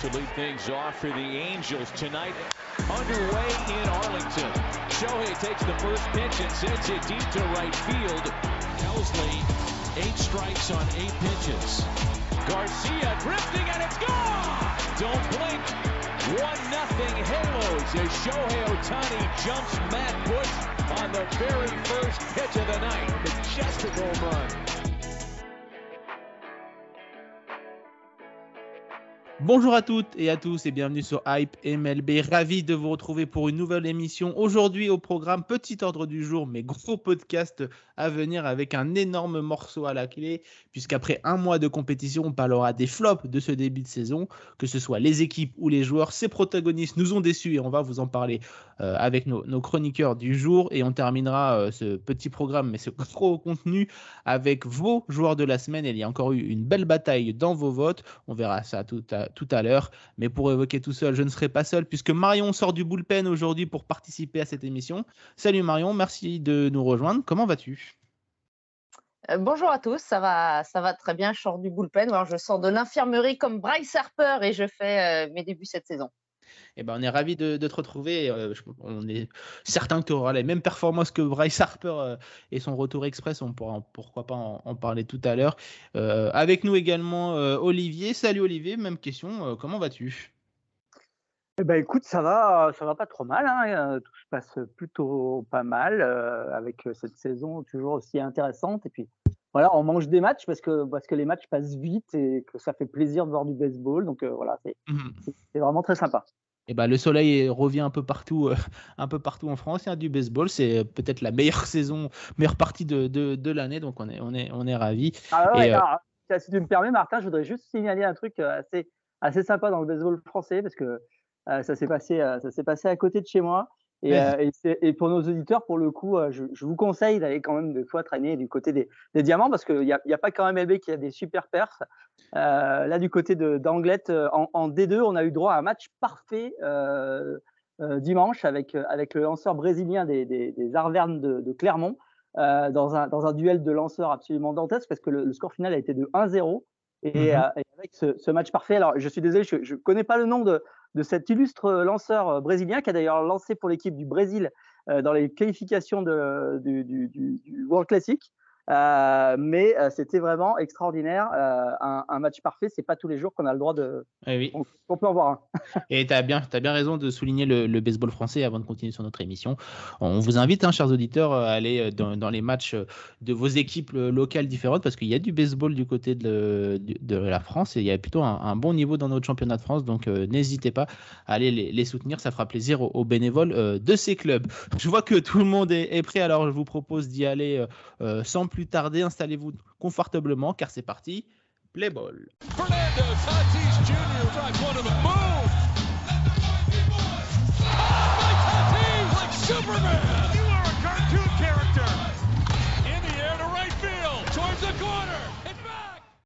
to lead things off for the Angels tonight. Underway in Arlington. Shohei takes the first pitch and sends it deep to right field. Helsley, eight strikes on eight pitches. Garcia drifting and it's gone! Don't blink. One nothing Halos as Shohei Otani jumps Matt Bush on the very first pitch of the night. Majestic home run. Bonjour à toutes et à tous et bienvenue sur Hype MLB. Ravi de vous retrouver pour une nouvelle émission. Aujourd'hui au programme, petit ordre du jour, mais gros podcast à venir avec un énorme morceau à la clé, puisqu'après un mois de compétition, on parlera des flops de ce début de saison, que ce soit les équipes ou les joueurs. Ces protagonistes nous ont déçus et on va vous en parler euh, avec nos, chroniqueurs du jour. Et on terminera euh, ce petit programme, mais ce gros contenu avec vos joueurs de la semaine. Il y a encore eu une belle bataille dans vos votes. On verra ça tout à tout à l'heure. Mais pour évoquer tout seul, je ne serai pas seul puisque Marion sort du bullpen aujourd'hui pour participer à cette émission. Salut Marion, merci de nous rejoindre. Comment vas-tu? Euh, bonjour à tous, ça va, ça va très bien. Je sors du bullpen. Alors, je sors de l'infirmerie comme Bryce Harper et je fais euh, mes débuts cette saison. Eh ben, on est ravi de, te retrouver. Euh, on est certain que tu auras les mêmes performances que Bryce Harper euh, et son retour express. On pourra pourquoi pas en, parler tout à l'heure. Euh, avec nous également Olivier. Salut Olivier, même question. comment vas-tu? Eh ben écoute, ça va, ça va pas trop mal. Hein. Tout se passe plutôt pas mal avec cette saison toujours aussi intéressante. Et puis voilà, on mange des matchs parce que parce que les matchs passent vite et que ça fait plaisir de voir du baseball. Donc voilà, c'est mmh vraiment très sympa. Et ben, le soleil revient un peu partout, euh, un peu partout en France. Il y a du baseball. C'est peut-être la meilleure saison, meilleure partie de, de, l'année. Donc, on est, on est, on est ravis. Ah euh, si tu me permets, Martin, je voudrais juste signaler un truc euh, assez, assez sympa dans le baseball français parce que ça s'est passé, ça s'est passé à côté de chez moi. Et, et, pour nos auditeurs, pour le coup, je, je vous conseille d'aller quand même des fois traîner du côté des, des diamants parce qu'il n'y a, y a, pas quand même MLB qui a des super perfs. Euh, là, du côté d'Anglette, en, en, D2, on a eu droit à un match parfait euh, euh, dimanche avec, avec le lanceur brésilien des, des, des Arvernes de, de Clermont dans, un, dans un duel de lanceurs absolument dantesque parce que le, score final a été de 1-0. Et, mmh et, avec ce, ce, match parfait, alors je suis désolé, je ne connais pas le nom de, de cet illustre lanceur brésilien qui a d'ailleurs lancé pour l'équipe du Brésil dans les qualifications du, World Classic. Euh, mais euh, c'était vraiment extraordinaire. Euh, un, un, match parfait, c'est pas tous les jours qu'on a le droit de. Eh oui. on, peut en voir un. Et tu as bien, as bien raison de souligner le, le, baseball français avant de continuer sur notre émission. On vous invite, hein, chers auditeurs, à aller dans, dans, les matchs de vos équipes locales différentes parce qu'il y a du baseball du côté de, de, la France et il y a plutôt un, un, bon niveau dans notre championnat de France. Donc n'hésitez pas à aller les, les, soutenir. Ça fera plaisir aux, bénévoles de ces clubs. Je vois que tout le monde est, est prêt, alors je vous propose d'y aller sans plus plus tarder, installez-vous confortablement car c'est parti. Play ball.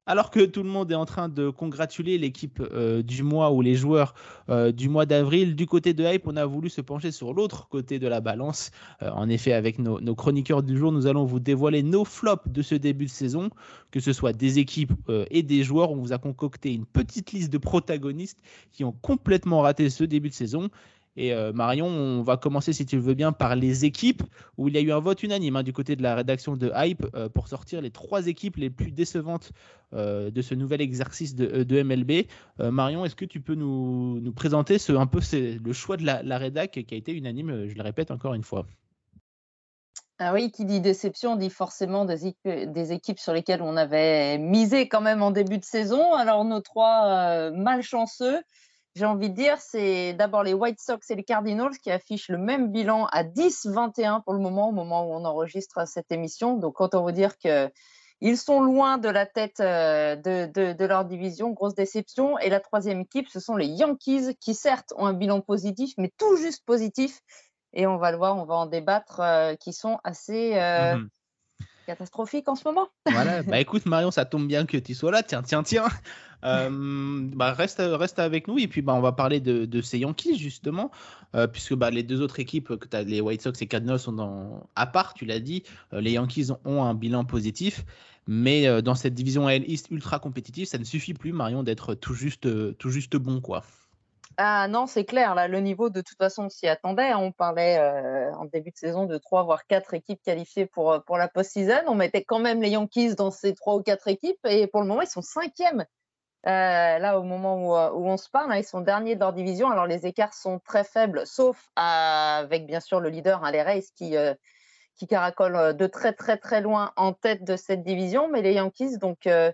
Alors que tout le monde est en train de congratuler l'équipe euh, du mois ou les joueurs euh, du mois d'avril, du côté de Hype, on a voulu se pencher sur l'autre côté de la balance. Euh, en effet, avec nos, chroniqueurs du jour, nous allons vous dévoiler nos flops de ce début de saison, que ce soit des équipes et des joueurs. On vous a concocté une petite liste de protagonistes qui ont complètement raté ce début de saison. Et euh, Marion, on va commencer, si tu le veux bien, par les équipes, où il y a eu un vote unanime hein, du côté de la rédaction de Hype euh, pour sortir les trois équipes les plus décevantes euh, de ce nouvel exercice de, MLB. Marion, est-ce que tu peux nous, présenter un peu le choix de la, la rédac qui a été unanime, je le répète encore une fois? Ah oui, qui dit déception dit forcément des, équipes sur lesquelles on avait misé quand même en début de saison. Alors nos trois malchanceux, j'ai envie de dire, c'est d'abord les White Sox et les Cardinals qui affichent le même bilan à 10-21 pour le moment, au moment où on enregistre cette émission. Donc, autant vous dire que ils sont loin de la tête euh, de, leur division, grosse déception. Et la troisième équipe, ce sont les Yankees, qui certes ont un bilan positif, mais tout juste positif. Et on va le voir, on va en débattre, euh, qui sont assez euh, mhm catastrophique en ce moment. Voilà, bah écoute Marion, ça tombe bien que tu sois là. Tiens, tiens, tiens. Euh, bah reste, reste avec nous et puis bah on va parler de, de ces Yankees justement, euh, puisque bah les deux autres équipes que as, les White Sox et Cardinals sont dans à part, tu l'as dit, euh, les Yankees ont un bilan positif. Mais dans cette division AL East ultra compétitive, ça ne suffit plus, Marion, d'être tout juste, tout juste bon. quoi. Ah non, c'est clair. Là, le niveau, de toute façon, on s'y attendait. On parlait en début de saison de trois voire quatre équipes qualifiées pour, pour la post-season. On mettait quand même les Yankees dans ces trois ou quatre équipes. Et pour le moment, ils sont cinquièmes. là, au moment où, on se parle, hein, ils sont derniers de leur division. Alors, les écarts sont très faibles, sauf avec bien sûr le leader, hein, les Rays, qui, qui caracole de très, très, très loin en tête de cette division. Mais les Yankees, donc, euh,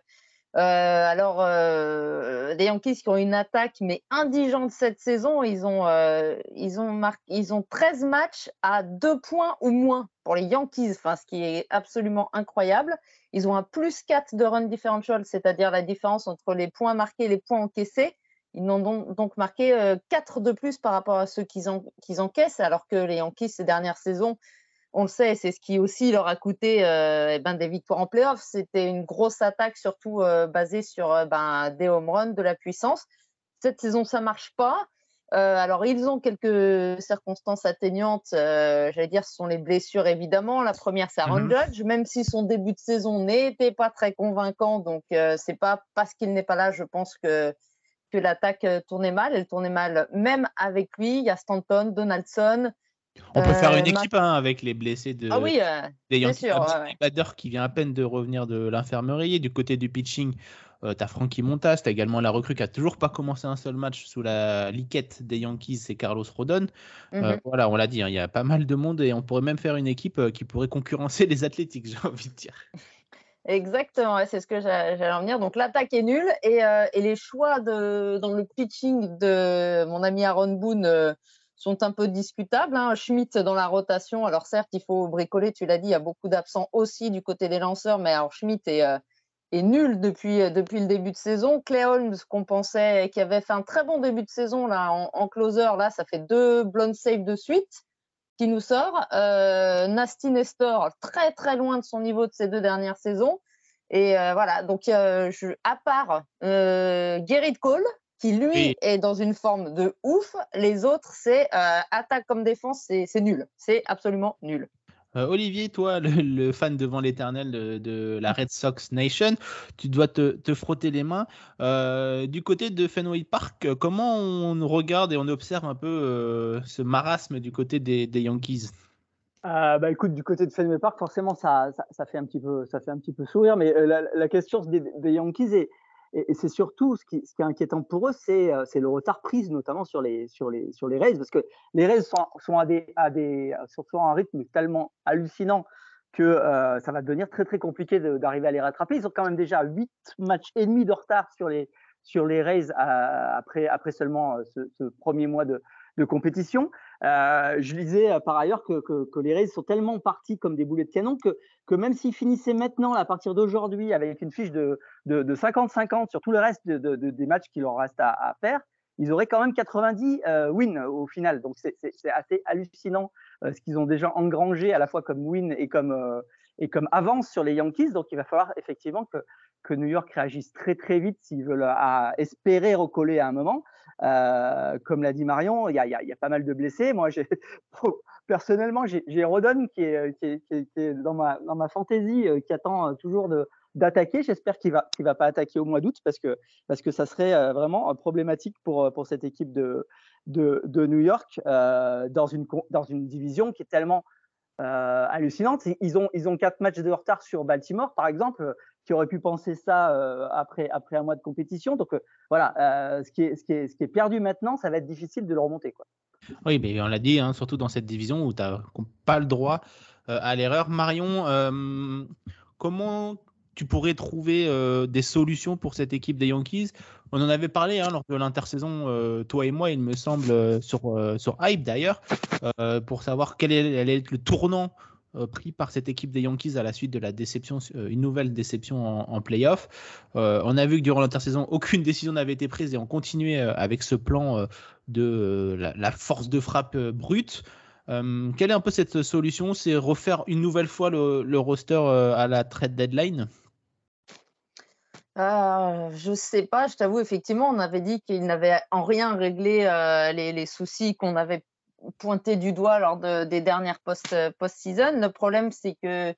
alors, euh, les Yankees qui ont une attaque mais indigente cette saison, ils ont, euh, ils ont, ils ont 13 matchs à 2 points ou moins pour les Yankees, enfin, ce qui est absolument incroyable. Ils ont un plus 4 de run differential, c'est-à-dire la différence entre les points marqués et les points encaissés. Ils n'ont donc, donc, marqué 4 de plus par rapport à ceux qu'ils encaissent, alors que les Yankees, ces dernières saisons, on le sait, c'est ce qui aussi leur a coûté euh, eh ben, des victoires en playoff. C'était une grosse attaque, surtout euh, basée sur euh, ben, des home runs, de la puissance. Cette saison, ça marche pas. alors, ils ont quelques circonstances atteignantes. J'allais dire, ce sont les blessures, évidemment. La première, c'est Aaron mmh Judge, même si son début de saison n'était pas très convaincant. Donc, c'est pas parce qu'il n'est pas là, je pense que que l'attaque tournait mal. Elle tournait mal même avec lui. Il y a Stanton, Donaldson, on peut faire une euh, équipe hein, avec les blessés de ah oui, euh, des Yankees. Sûr, qui vient à peine de revenir de l'infirmerie. Du côté du pitching, euh, tu as Frankie Montas, tu as également la recrue qui a toujours pas commencé un seul match sous la liquette des Yankees, c'est Carlos Rodon. Mhm. Voilà, on l'a dit, hein, il y a pas mal de monde et on pourrait même faire une équipe qui pourrait concurrencer les Athletics, j'ai envie de dire. Exactement, c'est ce que j'allais en venir. Donc l'attaque est nulle et, et, les choix de, dans le pitching de mon ami Aaron Boone sont un peu discutables. Hein. Schmidt dans la rotation, alors certes, il faut bricoler, tu l'as dit, il y a beaucoup d'absents aussi du côté des lanceurs, mais alors Schmidt est, euh, nul depuis, euh, depuis le début de saison. Clay Holmes, qu'on pensait qui avait fait un très bon début de saison là, en, closer, là, ça fait deux blown saves de suite qui nous sort. Euh, Nasty Nestor, très très loin de son niveau de ces deux dernières saisons. Et euh, voilà, donc à part Gerrit Cole, qui lui est dans une forme de ouf. Les autres, c'est euh, attaque comme défense, c'est nul. C'est absolument nul. Euh, Olivier, toi, le, fan devant l'éternel de, la Red Sox Nation, tu dois te, frotter les mains. Euh, du côté de Fenway Park, comment on regarde et on observe un peu ce marasme du côté des, Yankees? Bah écoute, du côté de Fenway Park, forcément, ça, ça, fait un petit peu, ça fait un petit peu sourire. Mais la, question des, des Yankees est, et, c'est surtout ce qui, est inquiétant pour eux, euh, c'est le retard pris, notamment sur les, sur, les, sur les Rays, parce que les Rays sont, sont à, des, à, des, un rythme tellement hallucinant que euh, ça va devenir très très compliqué d'arriver à les rattraper. Ils ont quand même déjà 8 matchs et demi de retard sur les, sur les euh, après, après seulement ce, premier mois de, de compétition. Euh, je lisais euh, par ailleurs que, que, les Rays sont tellement partis comme des boulets de canon que, que même s'ils finissaient maintenant, à partir d'aujourd'hui, avec une fiche de 50-50 sur tout le reste de, des matchs qu'il leur reste à, faire, ils auraient quand même 90 euh, wins au final. Donc c'est assez hallucinant ce qu'ils ont déjà engrangé à la fois comme win et comme, et comme avance sur les Yankees. Donc il va falloir effectivement que, que New York réagisse très très vite s'ils veulent à espérer recoller à un moment. Euh, comme l'a dit Marion, il y, a, pas mal de blessés. Moi, personnellement, j'ai Rodon qui est, est, dans ma, fantaisie, euh, qui attend euh, toujours d'attaquer. J'espère qu'il qu'il va pas attaquer au mois d'août parce que, parce que ça serait vraiment problématique pour, pour cette équipe de, de, de New York dans, une, dans une division qui est tellement hallucinante. Ils ont, ils ont quatre matchs de retard sur Baltimore, par exemple qui aurait pu penser ça euh, après, après un mois de compétition. Donc euh, voilà, euh, ce, qui est, est, est perdu maintenant, ça va être difficile de le remonter. Quoi. Oui, mais on l'a dit, hein, surtout dans cette division où tu n'as pas le droit à l'erreur. Marion, comment tu pourrais trouver des solutions pour cette équipe des Yankees? On en avait parlé hein, lors de l'intersaison, toi et moi, il me semble, sur, Hype d'ailleurs, pour savoir quel être le tournant euh, pris par cette équipe des Yankees à la suite de la déception, euh, une nouvelle déception en, playoff. Euh, on a vu que durant l'intersaison, aucune décision n'avait été prise et on continuait avec ce plan de la, force de frappe brute. quelle est un peu cette solution? C'est refaire une nouvelle fois le, roster à la trade deadline? Je je sais pas, je t'avoue, effectivement, on avait dit qu'il n'avait en rien réglé les, soucis qu'on avait pointé du doigt lors de, des dernières post-season. le problème, c'est que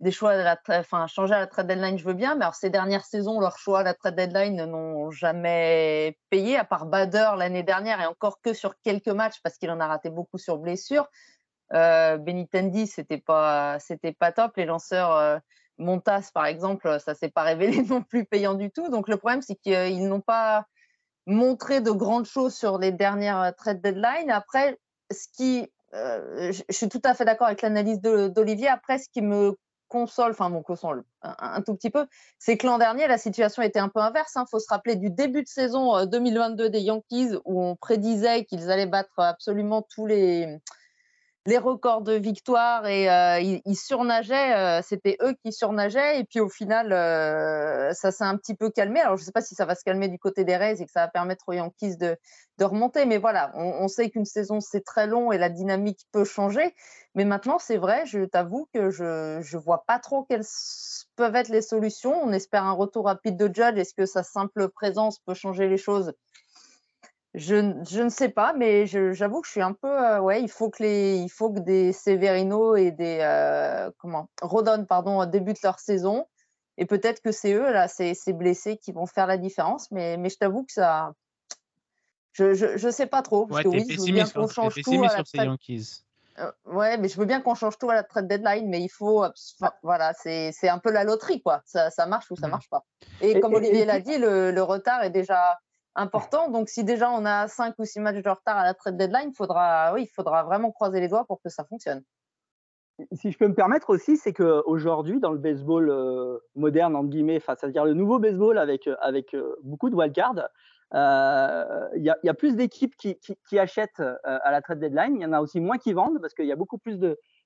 des choix à la enfin, changer à la trade deadline, je veux bien, mais alors ces dernières saisons, leurs choix à la trade deadline n'ont jamais payé, à part Bader l'année dernière et encore que sur quelques matchs parce qu'il en a raté beaucoup sur blessure. Euh, Benitendi, c'était pas, c'était pas top. Les lanceurs euh, Montas, par exemple, ça s'est pas révélé non plus payant du tout. Donc le problème, c'est qu'ils n'ont pas montré de grandes choses sur les dernières trade deadline. Après, ce qui, euh, je suis tout à fait d'accord avec l'analyse d'Olivier. Après, ce qui me console, enfin mon console un, tout petit peu, c'est que l'an dernier, la situation était un peu inverse. Il hein. faut se rappeler du début de saison 2022 euh, des Yankees où on prédisait qu'ils allaient battre absolument tous les, les records de victoire et euh, ils, surnageaient, euh, c'était eux qui surnageaient et puis au final euh, ça s'est un petit peu calmé. Alors je ne sais pas si ça va se calmer du côté des Rays et que ça va permettre aux Yankees de, de remonter, mais voilà, on, sait qu'une saison c'est très long et la dynamique peut changer. Mais maintenant c'est vrai, je t'avoue que je ne vois pas trop quelles peuvent être les solutions. On espère un retour rapide de Judge. Est-ce que sa simple présence peut changer les choses? Je, je, ne sais pas, mais j'avoue que je suis un peu. Euh, ouais, il faut que les, il faut que des Severino et des euh, comment Rodon, pardon, débutent leur saison. Et peut-être que c'est eux là, ces, ces, blessés qui vont faire la différence. Mais, mais je t'avoue que ça, je, je, je, sais pas trop. Parce que oui, je veux bien qu'on change tout à la trade... euh, ouais, mais je veux bien qu'on change tout à la trade deadline, mais il faut, voilà, c'est un peu la loterie, quoi. Ça, ça marche ou ça mmh. marche pas. Et, comme Olivier l'a dit, le, le retard est déjà important. Donc, si déjà on a 5 ou 6 matchs de retard à la trade deadline, faudra, oui, il faudra vraiment croiser les doigts pour que ça fonctionne. Si je peux me permettre aussi, c'est qu'aujourd'hui, dans le baseball euh, moderne, entre guillemets, c'est-à-dire le nouveau baseball avec, euh, avec euh, beaucoup de wildcards, il y, a plus d'équipes qui, qui, achètent à la trade deadline. Il y en a aussi moins qui vendent parce qu'il y a beaucoup plus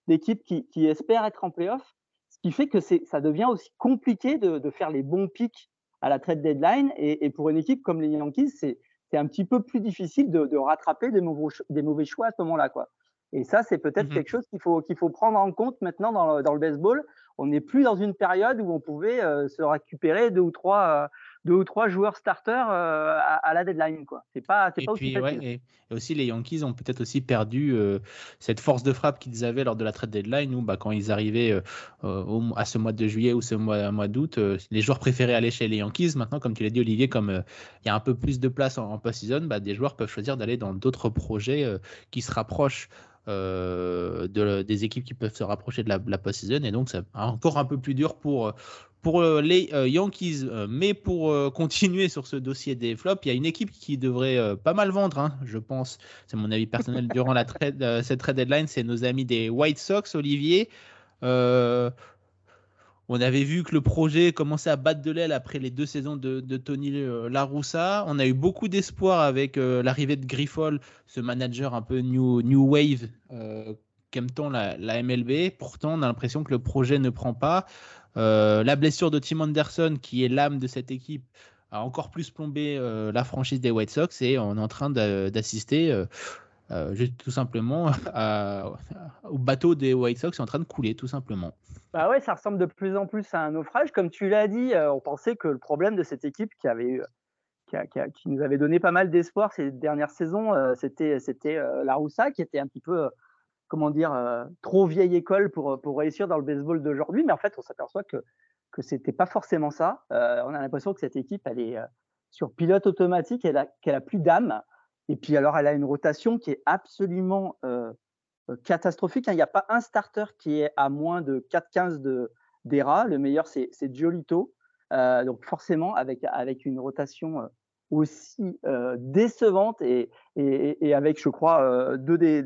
d'équipes qui, qui, espèrent être en playoff. Ce qui fait que ça devient aussi compliqué de, de faire les bons pics à la trade deadline. Et, et, pour une équipe comme les Yankees, c'est un petit peu plus difficile de, de rattraper des mauvais, des mauvais, choix à ce moment-là. Quoi. Et ça, c'est peut-être mmh quelque chose qu'il faut, qu'il faut prendre en compte maintenant dans le, dans le baseball. On n'est plus dans une période où on pouvait euh, se récupérer deux ou trois, euh, deux ou trois joueurs starters euh, à, la deadline. Quoi. C'est pas, c'est pas aussi facile. et, aussi, les Yankees ont peut-être aussi perdu cette force de frappe qu'ils avaient lors de la trade deadline où bah, quand ils arrivaient à ce mois de juillet ou ce mois, mois d'août, les joueurs préféraient aller chez les Yankees. Maintenant, comme tu l'as dit, Olivier, comme il y a un peu plus de place en, en post-season, bah, des joueurs peuvent choisir d'aller dans d'autres projets qui se rapprochent euh, de, des équipes qui peuvent se rapprocher de la, la post-season. Et donc, c'est encore un peu plus dur pour, pour euh, les euh, Yankees. Mais pour continuer sur ce dossier des flops, il y a une équipe qui devrait pas mal vendre, hein, je pense. C'est mon avis personnel durant la trade, cette trade deadline. C'est nos amis des White Sox, Olivier. On avait vu que le projet commençait à battre de l'aile après les deux saisons de, Tony euh, Laroussa. On a eu beaucoup d'espoir avec euh, l'arrivée de Griffol, ce manager un peu new, new wave euh, qu'aime-t-on la, MLB. Pourtant, on a l'impression que le projet ne prend pas. La blessure de Tim Anderson, qui est l'âme de cette équipe, a encore plus plombé la franchise des White Sox et on est en train d'assister euh, tout simplement au bateau des White Sox en train de couler, tout simplement. Bah ouais, ça ressemble de plus en plus à un naufrage. Comme tu l'as dit, euh, on pensait que le problème de cette équipe qui nous avait donné pas mal d'espoir ces dernières saisons, euh, c'était la Roussa qui était un petit peu comment dire trop vieille école pour pour réussir dans le baseball d'aujourd'hui. Mais en fait, on s'aperçoit que que c'était pas forcément ça. on a l'impression que cette équipe elle est sur pilote automatique, qu'elle a, qu'elle a plus d'âme. Et puis alors, elle a une rotation qui est absolument euh, euh catastrophique. Hein. Il n'y a pas un starter qui est à moins de 4-15 de d'ERA. Le meilleur, c'est Giolito. Euh, donc forcément, avec, avec une rotation euh, aussi euh, décevante et, et, avec, je crois, euh, deux des,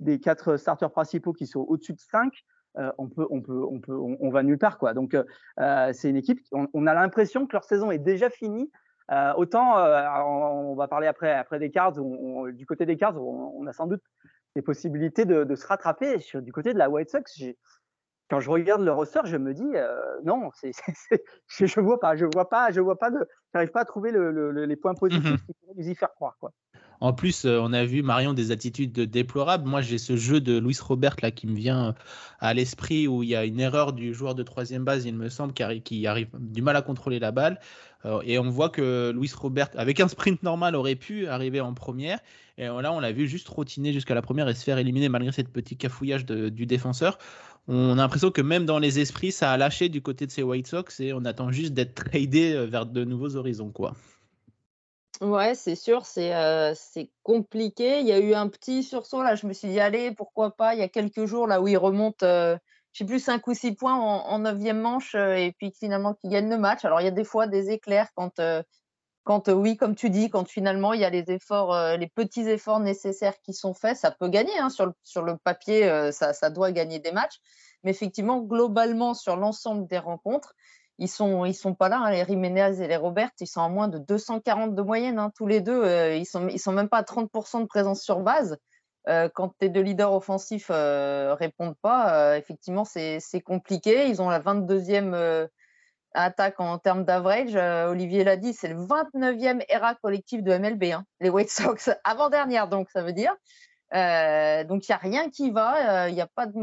des, quatre starters principaux qui sont au-dessus de 5, on peut, on peut, on peut, on, va nulle part quoi. Donc c'est une équipe. On, on a l'impression que leur saison est déjà finie euh, autant, euh, on, va parler après, après des cards, du côté des cards, on, a sans doute des possibilités de, de se rattraper. Sur, du côté de la White Sox, quand je regarde le roster, je me dis euh, non, je, je vois pas, je vois pas, je vois pas de, j'arrive pas à trouver le, le, les points positifs mmh qui pourraient nous y faire croire quoi. En plus, on a vu Marion des attitudes déplorables. Moi, j'ai ce jeu de Luis Robert là qui me vient à l'esprit où il y a une erreur du joueur de troisième base, il me semble, qui arrive, qui arrive du mal à contrôler la balle. Euh, et on voit que Luis Robert, avec un sprint normal, aurait pu arriver en première. Et là, on l'a vu juste routiner jusqu'à la première et se faire éliminer malgré cette petit cafouillage du défenseur. On a l'impression que même dans les esprits, ça a lâché du côté de ces White Sox et on attend juste d'être tradé vers de nouveaux horizons, quoi. Ouais, c'est sûr, c'est euh, compliqué. Il y a eu un petit sursaut là. Je me suis dit, allez, pourquoi pas? Il y a quelques jours là où il remonte, euh, je sais plus, 5 ou 6 points en, neuvième manche euh, et puis finalement qui gagne le match. Alors il y a des fois des éclairs quand, quand oui, comme tu dis, quand finalement il y a les efforts, les petits efforts nécessaires qui sont faits, ça peut gagner. Hein, sur, le, sur le papier, ça, ça doit gagner des matchs. Mais effectivement, globalement, sur l'ensemble des rencontres, ils sont ils sont pas là, hein, les Jiménez et les Robert, ils sont à moins de 240 de moyenne, hein, tous les deux. Euh, ils sont ils sont même pas à 30% de présence sur base. Euh, quand tes deux leaders offensifs euh, répondent pas, effectivement c'est compliqué. Ils ont la 22e attaque en termes d'average. Olivier l'a dit, c'est le 29e ERA collectif de MLB, hein, les White Sox avant dernière, donc ça veut dire. donc il y a rien qui va. Il y a pas de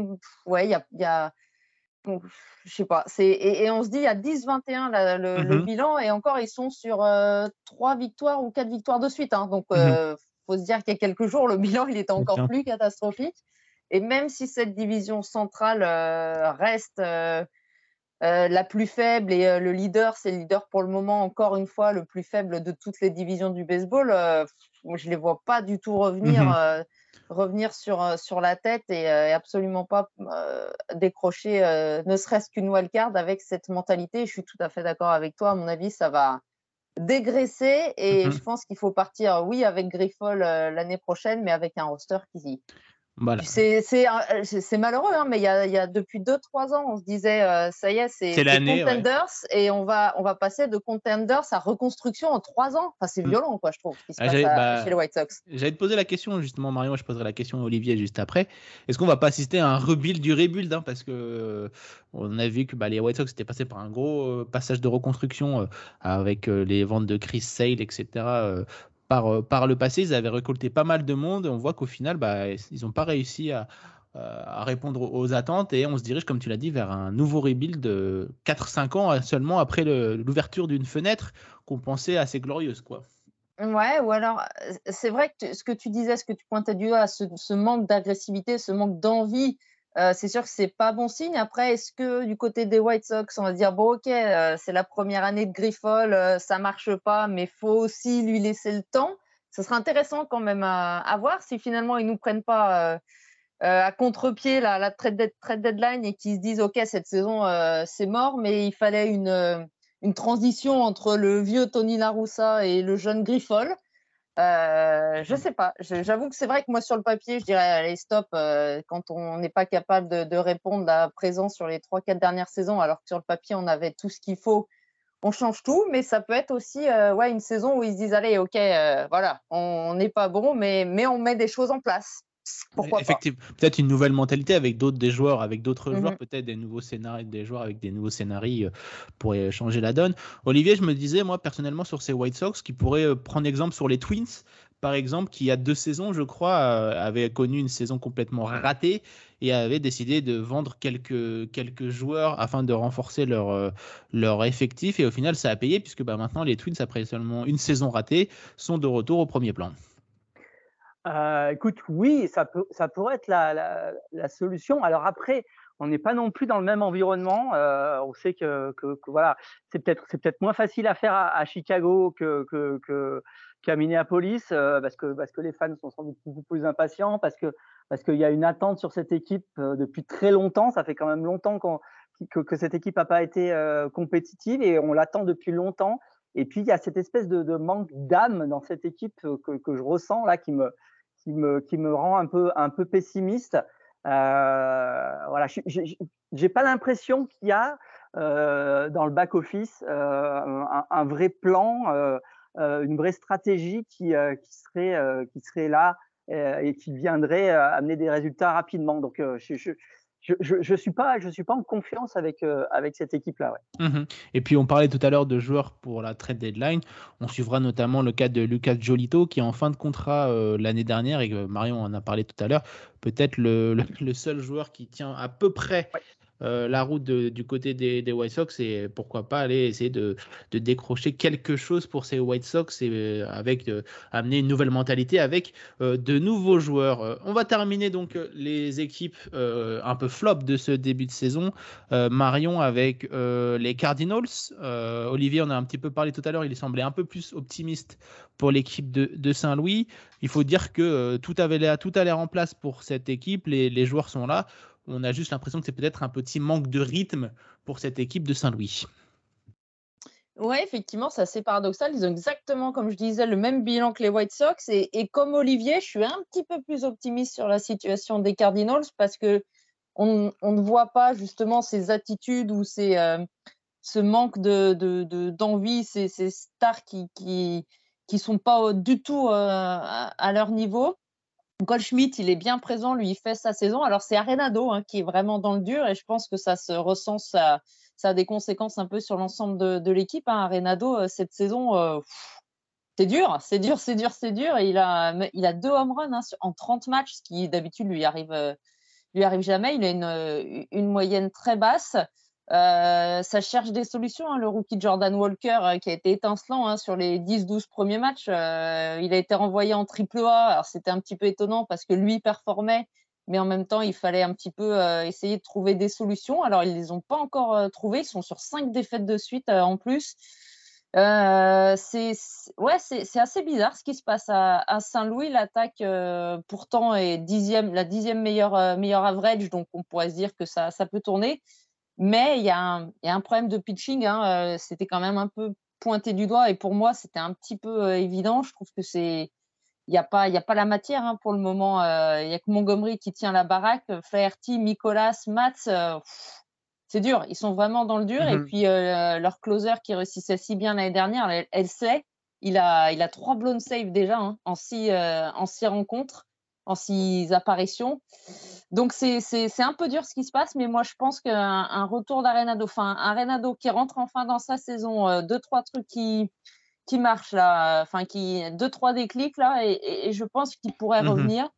ouais, il y a, y a je sais pas. C'est et, on se dit il y a 10-21 le, le, mmh bilan et encore ils sont sur euh, trois victoires ou quatre victoires de suite. Hein. Donc il mmh euh, faut se dire qu'il y a quelques jours le bilan il était encore plus catastrophique. Et même si cette division centrale euh, la plus faible et le leader c'est le leader pour le moment encore une fois le plus faible de toutes les divisions du baseball, je les vois pas du tout revenir. Mmh revenir sur, euh, sur la tête et, euh, absolument pas euh, décrocher ne serait-ce qu'une wildcard avec cette mentalité. Je suis tout à fait d'accord avec toi. À mon avis, ça va dégraisser et mmh je pense qu'il faut partir, oui, avec Griffol l'année prochaine, mais avec un roster qui, c'est malheureux, hein, mais il y a, y a depuis 2-3 ans, on se disait, euh, ça y est, c'est contenders et on va, on va passer de contenders à reconstruction en 3 ans. Enfin, c'est mmh. violent, quoi, je trouve, ce qui se ah, passe bah, chez les White Sox. J'allais te poser la question, justement, Marion, je poserai la question à Olivier juste après. Est-ce qu'on va pas assister à un rebuild du rebuild hein, Parce que euh, on a vu que bah, les White Sox étaient passés par un gros euh, passage de reconstruction avec les ventes de Chris Sale, etc. Euh, par, le passé, ils avaient récolté pas mal de monde on voit qu'au final, bah, ils n'ont pas réussi à, euh, à, répondre aux attentes et on se dirige, comme tu l'as dit, vers un nouveau rebuild de 4-5 ans seulement après l'ouverture d'une fenêtre qu'on pensait assez glorieuse. Quoi. Ouais, ou alors, euh, c'est vrai que ce que tu disais, ce que tu pointais du doigt, ce manque d'agressivité, ce manque d'envie euh, c'est sûr que c'est pas bon signe. Après, est-ce que du côté des White Sox, on va dire bon, ok, euh, c'est la première année de Griffol, euh, ça marche pas, mais faut aussi lui laisser le temps. Ce serait intéressant quand même à, voir si finalement ils nous prennent pas à contre-pied la, la trade, deadline et qu'ils se disent ok, cette saison c'est mort, mais il fallait une, une transition entre le vieux Tony Larussa et le jeune Griffol. Euh, je sais pas. J'avoue que c'est vrai que moi, sur le papier, je dirais allez, stop euh, quand on n'est pas capable de, répondre à présent sur les 3-4 dernières saisons, alors que sur le papier, on avait tout ce qu'il faut. On change tout, mais ça peut être aussi euh, ouais, une saison où ils se disent allez, ok, voilà, on n'est pas bon, mais, mais on met des choses en place. Pourquoi Effectivement, peut-être une nouvelle mentalité avec d'autres des joueurs, avec d'autres joueurs, mhm. peut-être des nouveaux scénarios, des joueurs avec des nouveaux scénarios euh, pourraient changer la donne. Olivier, je me disais moi personnellement sur ces White Sox qui pourraient euh, prendre exemple sur les Twins, par exemple, qui il y a deux saisons, je crois, euh, avait connu une saison complètement ratée et avait décidé de vendre quelques, quelques joueurs afin de renforcer leur, leur effectif. Et au final, ça a payé puisque bah, maintenant les Twins, après seulement une saison ratée, sont de retour au premier plan. Euh, écoute, oui, ça, peut, ça pourrait être la, la, la solution. Alors après, on n'est pas non plus dans le même environnement. Euh, on sait que, que, que voilà, c'est peut-être c'est peut-être moins facile à faire à, à Chicago que que qu'à Minneapolis euh, parce que parce que les fans sont sans doute beaucoup plus impatients parce que parce qu'il y a une attente sur cette équipe euh, depuis très longtemps. Ça fait quand même longtemps qu'on que, que, cette équipe n'a pas été euh, compétitive et on l'attend depuis longtemps. Et puis il y a cette espèce de, de manque d'âme dans cette équipe que, que je ressens là qui me qui me, rend un peu, pessimiste. Euh, voilà, j'ai pas l'impression qu'il y a euh, dans le back office euh, un, vrai plan, euh, une vraie stratégie qui, serait, là et qui viendrait amener des résultats rapidement. Donc, je, je, je, suis pas, je suis pas en confiance avec euh, avec cette équipe-là. Ouais. Mmh et puis on parlait tout à l'heure de joueurs pour la trade deadline. On suivra notamment le cas de Lucas Jolito qui est en fin de contrat euh, l'année dernière et que Marion en a parlé tout à l'heure. Peut-être le, le, seul joueur qui tient à peu près la route du côté des, White Sox et pourquoi pas aller essayer de, décrocher quelque chose pour ces White Sox et avec amener une nouvelle mentalité avec de nouveaux joueurs. on va terminer donc les équipes un peu flop de ce début de saison. Marion avec les Cardinals. Olivier, on a un petit peu parlé tout à l'heure, il semblait un peu plus optimiste pour l'équipe de, Saint-Louis. Il faut dire que euh, tout, avait tout a l'air en place pour cette équipe, les, joueurs sont là. On a juste l'impression que c'est peut-être un petit manque de rythme pour cette équipe de Saint-Louis. Oui, effectivement, c'est assez paradoxal. Ils ont exactement, comme je disais, le même bilan que les White Sox. Et, comme Olivier, je suis un petit peu plus optimiste sur la situation des Cardinals parce que on, ne voit pas justement ces attitudes ou ces, euh, ce manque de, d'envie, ces, stars qui, qui, qui sont pas du tout euh, à, leur niveau. Goldschmidt, il est bien présent, lui, il fait sa saison. Alors, c'est Arenado hein, qui est vraiment dans le dur et je pense que ça se ressent, ça, a des conséquences un peu sur l'ensemble de, l'équipe. Hein. Arenado, euh, cette saison, euh, c'est dur, c'est dur, c'est dur, c'est dur. Il a, deux home runs hein, en 30 matchs, ce qui d'habitude lui arrive, lui arrive jamais. Il a une moyenne très basse. Euh, ça cherche des solutions. Hein, le rookie Jordan Walker, euh, qui a été étincelant hein, sur les 10-12 premiers matchs, euh, il a été renvoyé en triple A. Alors c'était un petit peu étonnant parce que lui performait, mais en même temps, il fallait un petit peu essayer de trouver des solutions. Alors ils les ont pas encore trouvées. Ils sont sur cinq défaites de suite en plus. c'est ouais, c'est assez bizarre ce qui se passe à, Saint-Louis. L'attaque pourtant est dixième, la dixième meilleure meilleure average, donc on pourrait se dire que ça, ça peut tourner. Mais il y, a un problème de pitching. Hein, euh, c'était quand même un peu pointé du doigt. Et pour moi, c'était un petit peu euh, évident. Je trouve que c'est. Il n'y a, pas, a pas la matière hein, pour le moment. Euh, il n'y a que Montgomery qui tient la baraque. Flaherty, Nicolas, Mats, c'est dur. Ils sont vraiment dans le dur. Et mmh puis, leur closer qui réussissait si bien l'année dernière, elle, elle sait. Il a, il a trois blown save déjà hein, en, six, en six rencontres en six apparitions. Donc c'est un peu dur ce qui se passe, mais moi je pense qu'un retour d'Arenado, enfin un Arenado qui rentre enfin dans sa saison, euh, deux trois trucs qui qui marchent là, enfin qui deux trois déclics là, et, je pense qu'il pourrait mmh revenir,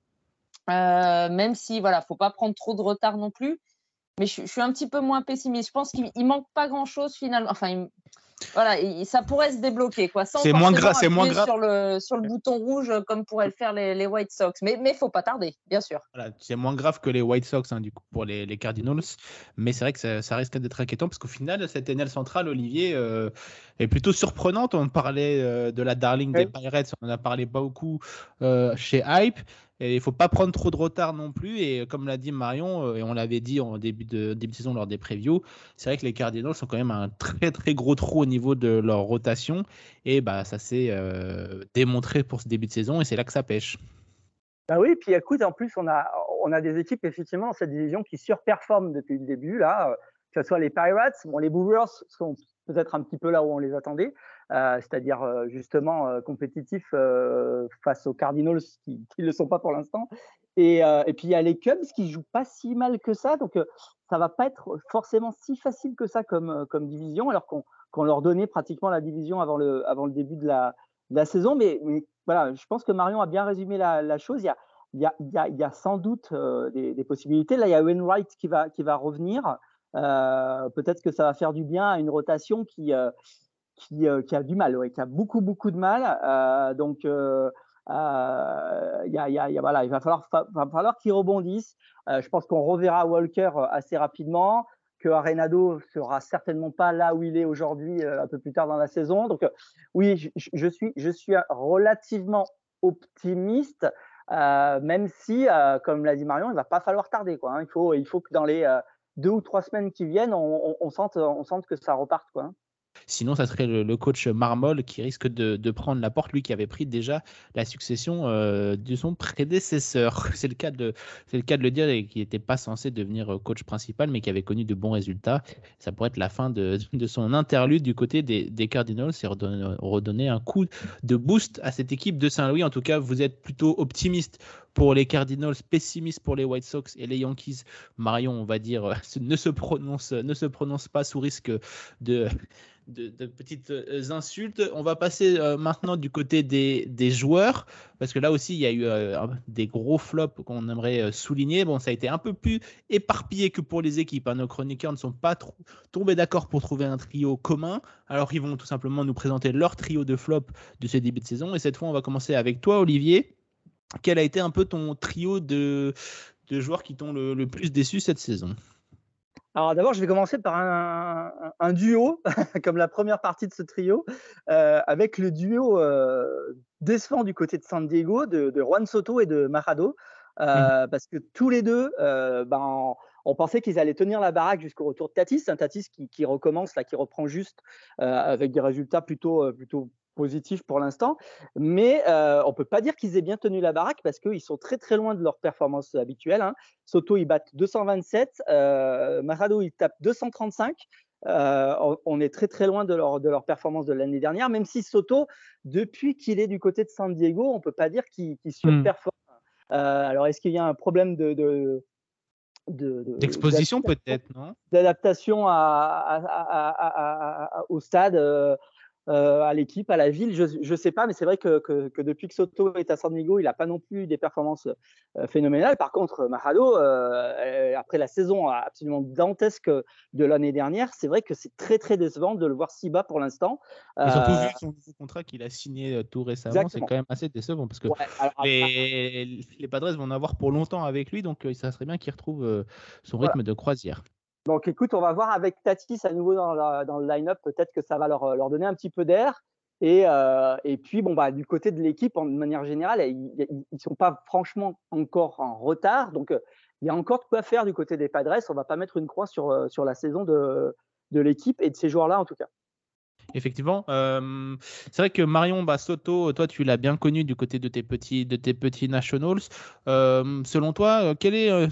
euh, même si voilà, faut pas prendre trop de retard non plus. Mais je, je suis un petit peu moins pessimiste. Je pense qu'il manque pas grand chose finalement. Enfin, voilà, ça pourrait se débloquer, quoi. C'est moins grave, c'est moins grave sur le sur le bouton rouge comme pourraient le faire les, White Sox, mais mais faut pas tarder, bien sûr. c'est moins grave que les White Sox hein, du coup pour les, les Cardinals, mais c'est vrai que ça, ça risque d'être inquiétant parce qu'au final cette NL centrale, Olivier, euh, est plutôt surprenante. On parlait euh, de la darling des Pirates, on en a parlé beaucoup euh, chez Hype. Et il faut pas prendre trop de retard non plus. Et comme l'a dit Marion, et on l'avait dit en début de, début de saison lors des previews, c'est vrai que les Cardinals sont quand même un très très gros trou au niveau de leur rotation. Et bah, ça s'est euh, démontré pour ce début de saison et c'est là que ça pêche. Bah oui, puis écoute, en plus, on a, on a des équipes effectivement dans cette division qui surperforment depuis le début, là, euh, que ce soit les Pirates, bon, les Brewers sont peut-être un petit peu là où on les attendait, euh, c'est-à-dire justement euh, compétitifs face aux Cardinals qui ne le sont pas pour l'instant. Et, et, puis il y a les Cubs qui jouent pas si mal que ça, donc ça va pas être forcément si facile que ça comme, comme division, alors qu'on leur donnait pratiquement la division avant le, début de la, saison. Mais, voilà, je pense que Marion a bien résumé la, chose. Il y a, sans doute des, des, possibilités. Là, il y a Wainwright qui va, qui va revenir. Euh, peut-être que ça va faire du bien à une rotation qui, euh, euh, a du mal, qui a beaucoup, beaucoup de mal. donc, il va falloir, va falloir qu'ils rebondissent. je pense qu'on reverra Walker assez rapidement, que Arenado sera certainement pas là où il est aujourd'hui, un peu plus tard dans la saison. Donc, oui, je, suis, je suis relativement optimiste, même si, comme l'a dit Marion, il va pas falloir tarder. Quoi, hein. il, faut, il faut que dans les deux ou trois semaines qui viennent, on, on, sente, on sente que ça reparte. Quoi. Sinon, ça serait le, coach Marmol qui risque de, prendre la porte, lui qui avait pris déjà la succession euh, de son prédécesseur. C'est le, cas de, le cas de le dire et qui n'était pas censé devenir euh, coach principal, mais qui avait connu de bons résultats. Ça pourrait être la fin de, son interlude du côté des, Cardinals et redonner, un coup de boost à cette équipe de Saint-Louis. En tout cas, vous êtes plutôt optimiste pour les Cardinals, pessimiste pour les White Sox et les Yankees. Marion, on va dire, ne se prononce, ne se prononce pas sous risque de, de, petites euh, insultes. On va passer euh, maintenant du côté des, joueurs, parce que là aussi, il y a eu euh, des gros flops qu'on aimerait souligner. Bon, ça a été un peu plus éparpillé que pour les équipes. Hein. Nos chroniqueurs ne sont pas tombés d'accord pour trouver un trio commun. Alors, ils vont tout simplement nous présenter leur trio de flops de ce début de saison. Et cette fois, on va commencer avec toi, Olivier. Quel a été un peu ton trio de, joueurs qui t'ont le plus déçu cette saison? Alors d'abord, je vais commencer par un, duo, comme la première partie de ce trio, euh, avec le duo euh, décevant du côté de San Diego, de, Juan Soto et de Marado, euh, mmh. parce que tous les deux, ben, on pensait qu'ils allaient tenir la baraque jusqu'au retour de Tatis, un Tatis qui, qui, recommence, là, qui reprend juste avec des résultats plutôt, plutôt positif pour l'instant. Mais euh, on ne peut pas dire qu'ils aient bien tenu la baraque parce qu'ils sont très très loin de leur performance habituelle. Hein. Soto, ils battent 227. Euh, Marado, il tape 235. Euh, on est très très loin de leur, de leur performance de l'année dernière, même si Soto, depuis qu'il est du côté de San Diego, on ne peut pas dire qu'il qu hmm. surperforme. alors, est-ce qu'il y a un problème de, de d'exposition peut-être, non? D'adaptation au stade. Euh, à l'équipe, à la ville, je ne sais pas, mais c'est vrai que, que, depuis que Soto est à San Diego, il n'a pas non plus des performances euh, phénoménales. Par contre, Mahado, euh, après la saison absolument dantesque de l'année dernière, c'est vrai que c'est très très décevant de le voir si bas pour l'instant. Surtout vu son nouveau contrat qu'il a signé tout récemment, c'est quand même assez décevant parce que les, les Padres vont en avoir pour longtemps avec lui, donc ça serait bien qu'il retrouve son rythme de croisière. Donc écoute, on va voir avec Tatis à nouveau dans, le line-up, peut-être que ça va leur, leur, donner un petit peu d'air. Et, euh, puis, bon, bah, du côté de l'équipe, en manière générale, ils ne sont pas franchement encore en retard. Donc, euh, il y a encore de quoi faire du côté des Padres. On ne va pas mettre une croix sur, euh, sur la saison de, de l'équipe et de ces joueurs-là, en tout cas. Effectivement, c'est vrai que Marion Soto, toi tu l'as bien connu du côté de tes petits, de tes petits Nationals. selon toi, quel est,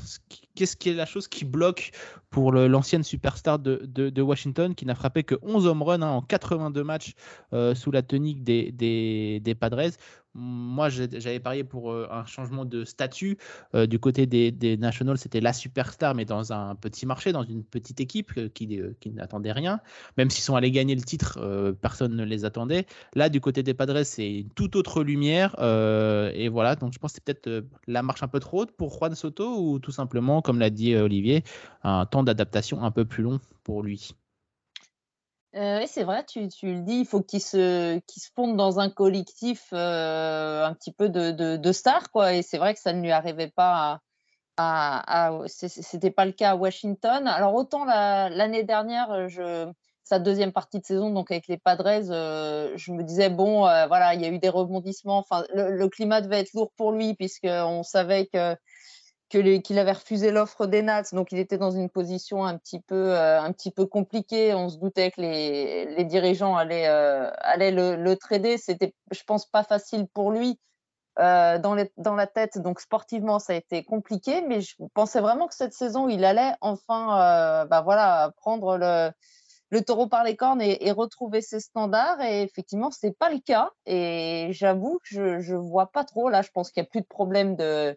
qu'est-ce qui est la chose qui bloque pour l'ancienne superstar de, Washington qui n'a frappé que 11 home runs hein, en 82 matchs sous la tonique des, des Padres? Moi, j'avais parié pour euh, un changement de statut. Euh, du côté des, Nationals, c'était la superstar, mais dans un petit marché, dans une petite équipe euh, qui, n'attendait rien. Même s'ils sont allés gagner le titre, personne ne les attendait. Là, du côté des Padres, c'est une toute autre lumière. et voilà, donc je pense que c'est peut-être la marche un peu trop haute pour Juan Soto ou tout simplement, comme l'a dit Olivier, un temps d'adaptation un peu plus long pour lui. Euh, c'est vrai, tu, le dis, il faut qu'ils se, se fondent dans un collectif euh, un petit peu de, de, stars, quoi. Et c'est vrai que ça ne lui arrivait pas à. à, C'était pas le cas à Washington. Alors, autant l'année dernière, sa deuxième partie de saison, donc avec les Padres, euh, je me disais, bon, voilà, il y a eu des rebondissements. Enfin, le, le climat devait être lourd pour lui, puisqu'on savait que qu'il avait refusé l'offre des Nats, donc il était dans une position un petit peu, euh, un petit peu compliquée. On se doutait que les, les dirigeants allaient, euh, allaient le, le, trader. C'était, je pense, pas facile pour lui euh, dans, les, dans, la tête. Donc sportivement, ça a été compliqué, mais je pensais vraiment que cette saison, il allait enfin, bah voilà, prendre le, le taureau par les cornes et, et, retrouver ses standards. Et effectivement, c'est pas le cas. Et j'avoue que je, je vois pas trop. Là, je pense qu'il y a plus de problème de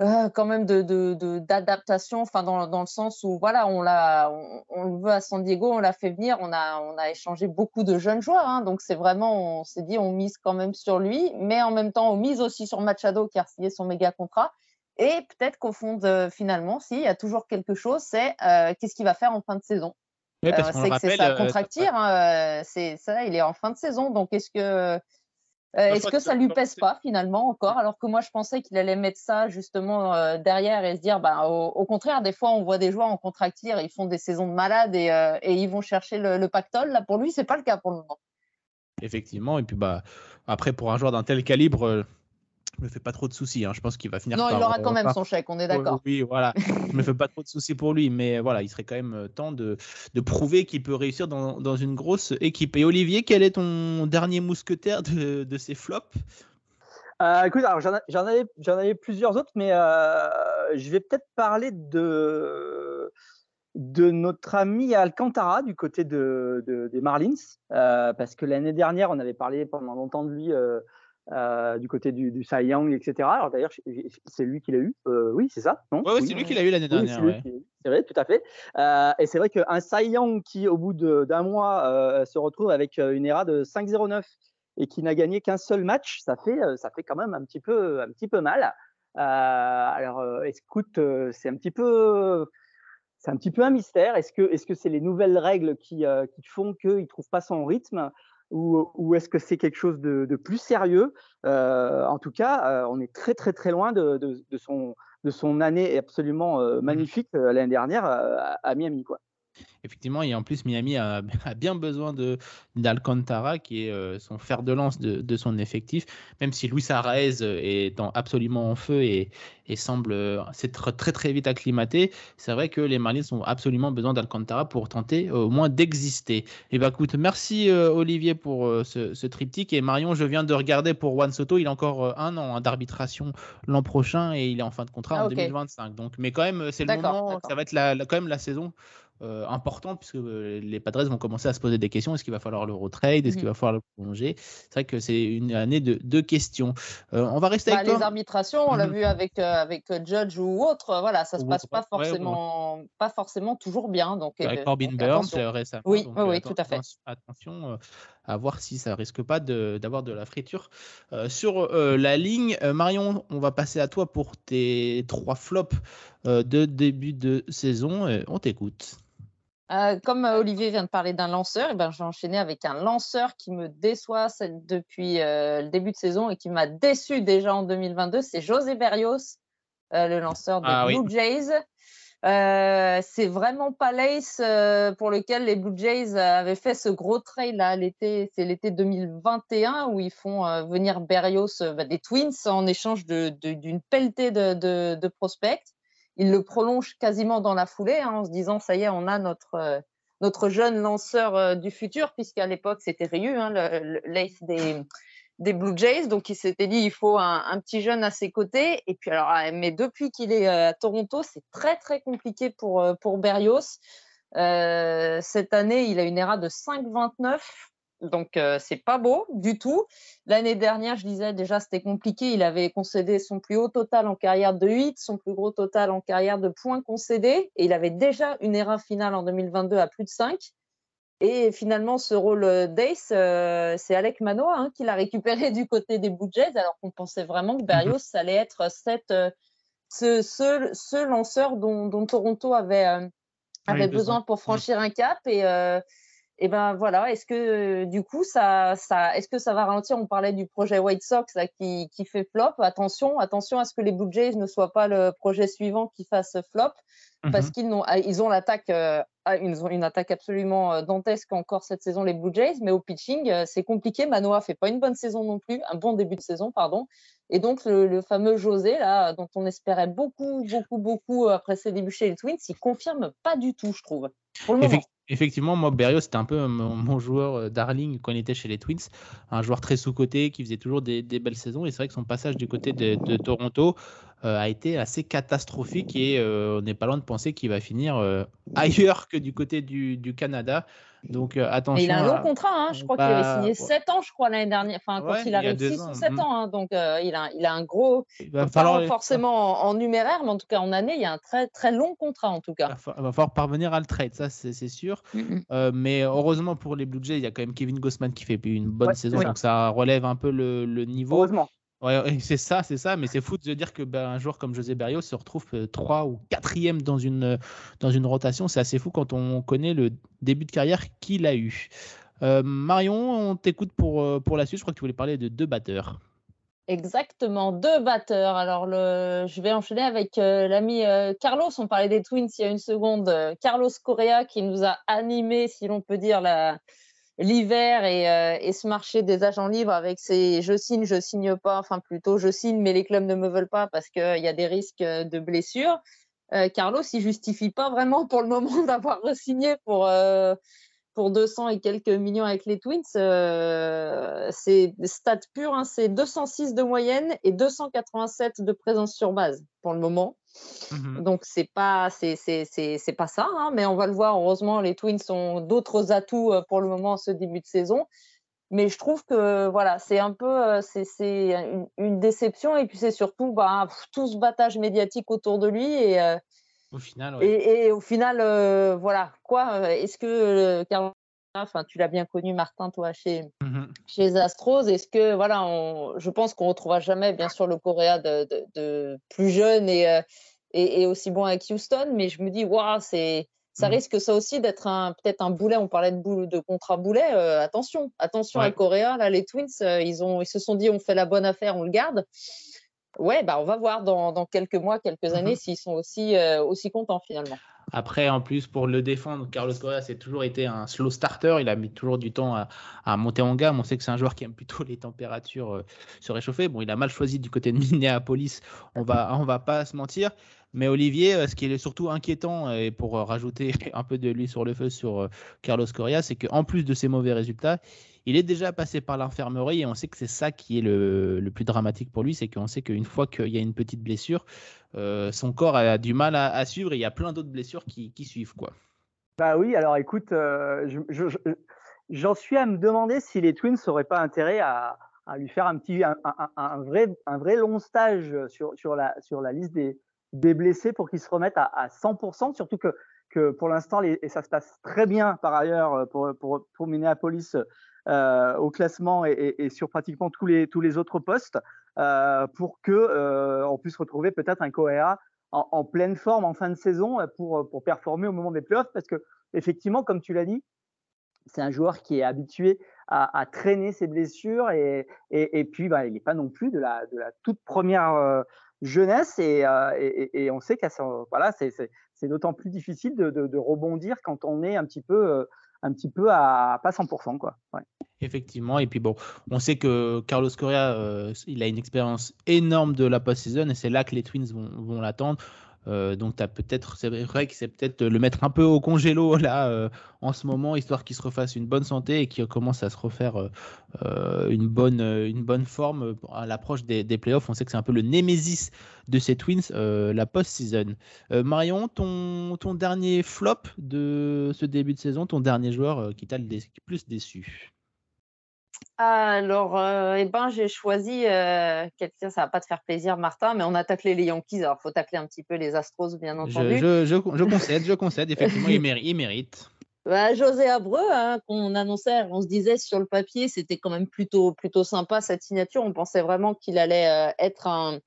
euh, quand même de, d'adaptation, enfin dans, dans, le sens où voilà, on l'a, on, le veut à San Diego, on l'a fait venir, on a, on a échangé beaucoup de jeunes joueurs, hein, donc c'est vraiment, on s'est dit, on mise quand même sur lui, mais en même temps, on mise aussi sur Machado qui a signé son méga contrat, et peut-être qu'au fond, de, finalement, s'il y a toujours quelque chose, c'est euh, qu'est-ce qu'il va faire en fin de saison? Oui, parce euh, c'est que c'est ça, contractir, hein, c'est ça, il est en fin de saison, donc est-ce que euh, est-ce que ça lui pèse pas finalement encore? Alors que moi je pensais qu'il allait mettre ça justement euh, derrière et se dire bah, au, contraire, des fois on voit des joueurs en contractir, ils font des saisons de malades et, euh, et ils vont chercher le, pactole. Là pour lui, c'est pas le cas pour le moment. Effectivement, et puis bah après pour un joueur d'un tel calibre, je me fais pas trop de soucis. Hein. Je pense qu'il va finir non, par. Il aura quand même son chèque, on est d'accord. Oui, voilà. je me fais pas trop de soucis pour lui, mais voilà, il serait quand même euh, temps de, de prouver qu'il peut réussir dans, dans, une grosse équipe. Et Olivier, quel est ton dernier mousquetaire de, de ces flops? Euh, écoute, alors j'en avais, avais, plusieurs autres, mais euh, je vais peut-être parler de, de notre ami Alcantara du côté de, des Marlins, parce que l'année dernière, on avait parlé pendant longtemps de lui du côté du, du Cy Young, etc. Alors d'ailleurs, c'est lui qui l'a eu. oui, c'est ça, non? Oui, c'est lui qui l'a eu l'année dernière. c'est vrai, tout à fait. et c'est vrai qu'un Cy Young qui, au bout d'un mois, se retrouve avec une ERA de 5-0-9 et qui n'a gagné qu'un seul match, ça fait, ça fait quand même un petit peu, un petit peu mal. alors, écoute, c'est un petit peu c'est un petit peu un mystère. Est-ce que est-ce que c'est les nouvelles règles qui, qui font qu'il ne trouve pas son rythme? Ou, ou est-ce que c'est quelque chose de, de plus sérieux? En tout cas, on est très très très loin de, de, de, son, de son année absolument mmh magnifique l'année dernière à, à Miami. Quoi. Effectivement, et en plus, Miami a, bien besoin de d'Alcantara, qui est euh, son fer de lance de, son effectif, même si Luis Arraez euh, est absolument en feu et, semble euh, s'être très très vite acclimaté. C'est vrai que les Marlins ont absolument besoin d'Alcantara pour tenter au moins d'exister. Et eh bah ben, écoute, merci Olivier pour ce, triptyque. Et Marion, je viens de regarder pour Juan Soto, il a encore un an hein, d'arbitration l'an prochain et il est en fin de contrat ah, en 2025. Donc, mais quand même, c'est le moment, ça va être quand même la saison euh, important puisque euh, les Padres vont commencer à se poser des questions. Est-ce qu'il va falloir le retrade? Est-ce qu'il mhm. va falloir le prolonger? C'est vrai que c'est une année de deux questions. Euh, on va rester bah, avec Les arbitrations, on l'a mhm. vu avec, avec Judge ou autre, voilà, ça se passe pas forcément, pas forcément toujours bien. Donc, avec Corbin Burns récemment. Oui, oui, tout à fait. Attention à voir si ça risque pas d'avoir de, la friture sur la ligne. Marion, on va passer à toi pour tes trois flops de début de saison. on t'écoute. Euh, comme euh, Olivier vient de parler d'un lanceur, et eh ben, je vais enchaîner avec un lanceur qui me déçoit depuis euh, le début de saison et qui m'a déçu déjà en 2022. C'est José Berrios, le lanceur des ah Blue Jays. c'est vraiment pas l'ace pour lequel les Blue Jays avaient fait ce gros trail là l'été, c'est l'été 2021 où ils font venir Berrios bah, des Twins en échange d'une pelletée de, de prospects il le prolonge quasiment dans la foulée hein, en se disant ça y est, on a notre, euh, jeune lanceur euh, du futur, puisqu'à l'époque c'était Ryu, hein, l'ace des, des Blue Jays. Donc il s'était dit il faut un, petit jeune à ses côtés. Et puis alors, ah, mais depuis qu'il est euh, à Toronto, c'est très très compliqué pour, pour Berrios. cette année, il a une ERA de 5,29 donc, euh, c'est pas beau du tout. L'année dernière, je disais déjà, c'était compliqué. Il avait concédé son plus haut total en carrière de 8, son plus gros total en carrière de points concédés. Et il avait déjà une ERA finale en 2022 à plus de 5. Et finalement, ce rôle d'Ace, euh, c'est Alec Manoa hein, qui l'a récupéré du côté des Blue Jays, alors qu'on pensait vraiment que Berrios mhm. allait être cette, euh, ce, ce, lanceur dont, Toronto avait, avait besoin pour franchir un cap. Et et ben voilà, est-ce que du coup ça, ça est-ce que ça va ralentir? On parlait du projet White Sox là, qui, qui, fait flop. Attention, attention à ce que les Blue Jays ne soient pas le projet suivant qui fasse flop, parce mmh qu'ils ont, ah, ils ont l'attaque, euh, ah, ils ont une attaque absolument euh, dantesque encore cette saison les Blue Jays, mais au pitching euh, c'est compliqué. Manoa fait pas une bonne saison non plus, un bon début de saison pardon. Et donc le, fameux José là, dont on espérait beaucoup, beaucoup, beaucoup après ses débuts chez les Twins, il confirme pas du tout, je trouve. Pour le moment. Effectivement, moi, Berrios, c'était un peu mon, joueur euh, darling quand il était chez les Twins. Un joueur très sous-côté qui faisait toujours des, belles saisons. Et c'est vrai que son passage du côté de, Toronto euh, a été assez catastrophique. Et euh, on n'est pas loin de penser qu'il va finir ailleurs que du côté du Canada. Donc attention. il a un long contrat, hein. je crois qu'il avait signé 7 ans, je crois, l'année dernière. Enfin, quand il arrive 6 ou 7 mm. ans. Hein. donc il, a, il a un gros. Il va falloir... forcément en, numéraire, mais en tout cas en année, il y a un très, très long contrat en tout cas. Il va, falloir parvenir à le trade, ça c'est sûr. Mais heureusement pour les Blue Jays, il y a quand même Kevin Gossman qui fait une bonne saison, donc ça relève un peu le, le niveau. Heureusement. Ouais, c'est ça, c'est ça, mais c'est fou de dire que ben, un joueur comme José Berrios se retrouve 3 euh, ou 4 dans une, euh, dans une rotation. C'est assez fou quand on connaît le début de carrière qu'il a eu. Euh, Marion, on t'écoute pour, pour la suite. Je crois que tu voulais parler de deux batteurs. Exactement, deux batteurs. Alors, je vais enchaîner avec l'ami Carlos. On parlait des Twins il y a une seconde. Carlos Correa qui nous a animé, si l'on peut dire, la, l'hiver euh, et, ce marché des agents libres avec ces je signe, je signe pas, enfin plutôt je signe, mais les clubs ne me veulent pas parce qu'il y a des risques de blessures. Euh, Carlos, il justifie pas vraiment pour le moment d'avoir signé pour, euh, pour 200 et quelques millions avec les Twins. c'est stats pur, hein, c'est 206 de moyenne et 287 de présence sur base pour le moment. Mmh Donc c'est pas c'est c'est pas ça, hein, mais on va le voir. Heureusement, les Twins ont d'autres atouts euh, pour le moment en ce début de saison. Mais je trouve que voilà, c'est un peu c'est une, déception et puis c'est surtout bah, tout ce battage médiatique autour de lui et au final, et, au final, voilà quoi. Est-ce que Carlos enfin tu l'as bien connu Martin toi chez mmh chez Astros. Est-ce que voilà je pense qu'on retrouvera jamais bien sûr le Coréa de, plus jeune et, et, aussi bon avec Houston mais je me dis waouh c'est ça mmh. risque ça aussi d'être un peut-être un boulet. On parlait de boule, de contrat boulet attention attention à Coréa. Là les Twins ils ont ils se sont dit on fait la bonne affaire on le garde. Ouais bah on va voir dans, dans quelques mois quelques mmh années s'ils sont aussi aussi contents finalement après, en plus, pour le défendre, Carlos Correa, c'est toujours été un slow starter. Il a mis toujours du temps à, monter en gamme. On sait que c'est un joueur qui aime plutôt les températures euh, se réchauffer. Bon, il a mal choisi du côté de Minneapolis. On va, on va pas se mentir. Mais Olivier, euh, ce qui est surtout inquiétant, et pour euh, rajouter un peu de l'huile sur le feu sur Carlos Correa, c'est qu'en plus de ses mauvais résultats, il est déjà passé par l'infirmerie et on sait que c'est ça qui est le, plus dramatique pour lui, c'est qu'on sait qu'une fois qu'il y a une petite blessure, euh, son corps a du mal à, suivre et il y a plein d'autres blessures qui, suivent. quoi. Bah oui, alors écoute, euh, j'en suis à me demander si les Twins n'auraient pas intérêt à, lui faire un, petit, un, vrai, un vrai long stage sur, la, sur la liste des, blessés pour qu'ils se remettent à, 100%, surtout que, que pour l'instant, et ça se passe très bien par ailleurs pour, pour, pour Minneapolis, euh, au classement et, sur pratiquement tous les, tous les autres postes euh, pour que euh, on puisse retrouver peut-être un Koea en, pleine forme en fin de saison pour, pour performer au moment des playoffs. Parce que effectivement comme tu l'as dit c'est un joueur qui est habitué à, traîner ses blessures et, et, puis bah, il n'est pas non plus de la, de la toute première jeunesse. Et, et, on sait que voilà, c'est d'autant plus difficile de, de, rebondir quand on est un petit peu un petit peu à pas 100%. Quoi. Effectivement, et puis bon, on sait que Carlos Correa, euh, il a une expérience énorme de la post-season et c'est là que les Twins vont, vont l'attendre. Euh, donc as peut-être, c'est vrai que c'est peut-être le mettre un peu au congélo là euh, en ce moment, histoire qu'il se refasse une bonne santé et qu'il commence à se refaire euh, une bonne une bonne forme à l'approche des, des, playoffs. On sait que c'est un peu le némésis de ces Twins, la post-season. Marion, ton ton dernier flop de ce début de saison, ton dernier joueur qui t'a le plus déçu? Alors, euh, eh ben, j'ai choisi euh, quelqu'un, ça va pas te faire plaisir, Martin, mais on a taclé les Yankees. Alors, faut tacler un petit peu les Astros, bien entendu. Je, je, je, concède, je concède. Effectivement, il, mérite. Bah, José Abreu, hein, qu'on annonçait, on se disait sur le papier, c'était quand même plutôt, plutôt sympa cette signature. On pensait vraiment qu'il allait euh, être un,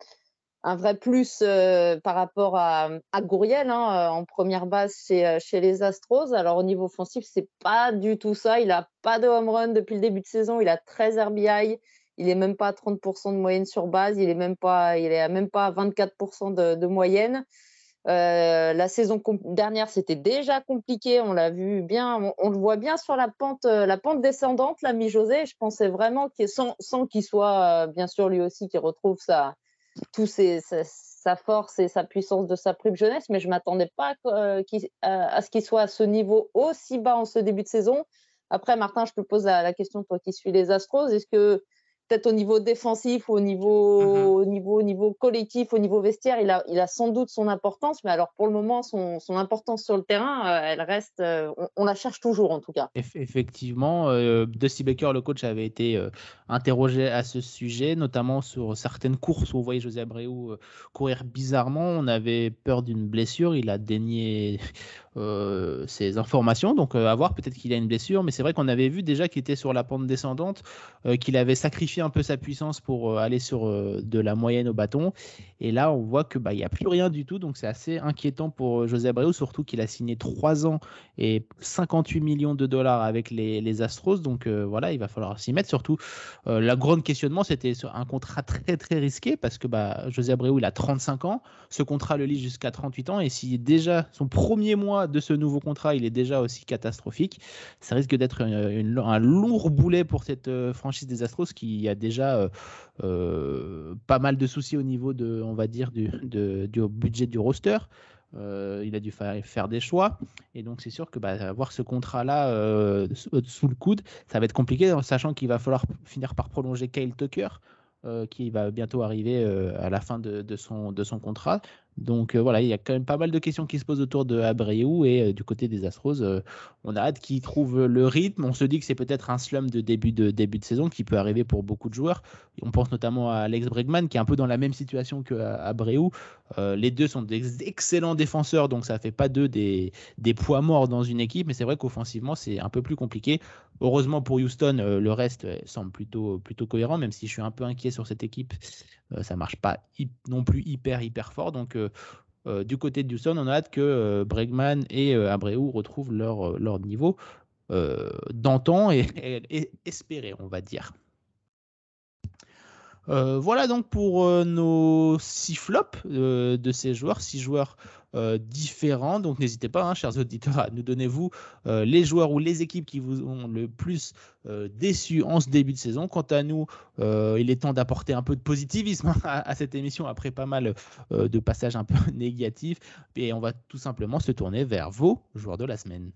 un vrai plus euh, par rapport à, à Gouriel hein, euh, en première base chez, euh, chez, les Astros. Alors au niveau offensif, c'est pas du tout ça. Il a pas de home run depuis le début de saison. Il a 13 RBI. Il est même pas à 30% de moyenne sur base. Il est même pas, il est à même pas à 24% de, moyenne. La saison dernière, c'était déjà compliqué. On l'a vu bien, on, le voit bien sur la pente, la pente descendante, l'ami José. Je pensais vraiment qu'il, sans qu'il soit, bien sûr, lui aussi, qui retrouve sa, tout sa, force et sa puissance de sa prime jeunesse, mais je ne m'attendais pas euh, à, ce qu'il soit à ce niveau aussi bas en ce début de saison. Après, Martin, je te pose la, la question, toi qui suis les Astros, est-ce que peut-être au niveau défensif, au niveau, mmh au niveau, au niveau collectif, au niveau vestiaire, il a, il a sans doute son importance, mais alors pour le moment, son, son importance sur le terrain, euh, elle reste, euh, on, la cherche toujours en tout cas. Effectivement, euh, Dusty Baker, le coach, avait été euh, interrogé à ce sujet, notamment sur certaines courses où on voyait José Abreu courir bizarrement. On avait peur d'une blessure, il a dénié ses informations, donc à voir, peut-être qu'il a une blessure, mais c'est vrai qu'on avait vu déjà qu'il était sur la pente descendante, qu'il avait sacrifié un peu sa puissance pour euh, aller sur euh, de la moyenne au bâton. Et là, on voit que bah, il n'y a plus rien du tout. Donc c'est assez inquiétant pour euh, José Abreu, surtout qu'il a signé 3 ans et 58 millions de dollars avec les, les Astros. Donc voilà, il va falloir s'y mettre. Surtout, la grande questionnement, c'était un contrat très très risqué parce que bah, José Abreu, il a 35 ans. Ce contrat le lit jusqu'à 38 ans. Et si déjà son premier mois de ce nouveau contrat, il est déjà aussi catastrophique, ça risque d'être un lourd boulet pour cette franchise des Astros qui a déjà euh, euh, pas mal de soucis au niveau de, on va dire, du, budget du roster. Euh, il a dû faire, des choix. Et donc, c'est sûr que bah, avoir ce contrat-là sous le coude, ça va être compliqué, sachant qu'il va falloir finir par prolonger Kyle Tucker, qui va bientôt arriver à la fin de son contrat. Donc voilà, il y a quand même pas mal de questions qui se posent autour de Abreu et du côté des Astros, on a hâte qu'ils trouvent le rythme. On se dit que c'est peut-être un slum de début de saison qui peut arriver pour beaucoup de joueurs. On pense notamment à Alex Bregman qui est un peu dans la même situation que Abreu. les deux sont des excellents défenseurs, donc ça fait pas d'eux des, poids morts dans une équipe, mais c'est vrai qu'offensivement c'est un peu plus compliqué. Heureusement pour Houston, le reste semble plutôt cohérent, même si je suis un peu inquiet sur cette équipe. Ça marche pas non plus hyper hyper fort, donc euh, du côté de Houston, on a hâte que euh, Bregman et euh, Abreu retrouvent leur, leur niveau d'antan et, et, espéré, on va dire. voilà donc pour nos six flops de ces joueurs, six joueurs euh, différents. Donc n'hésitez pas, hein, chers auditeurs, à nous donner vous euh, les joueurs ou les équipes qui vous ont le plus euh, déçu en ce début de saison. Quant à nous, il est temps d'apporter un peu de positivisme hein, à, cette émission après pas mal de passages un peu négatifs. Et on va tout simplement se tourner vers vos joueurs de la semaine.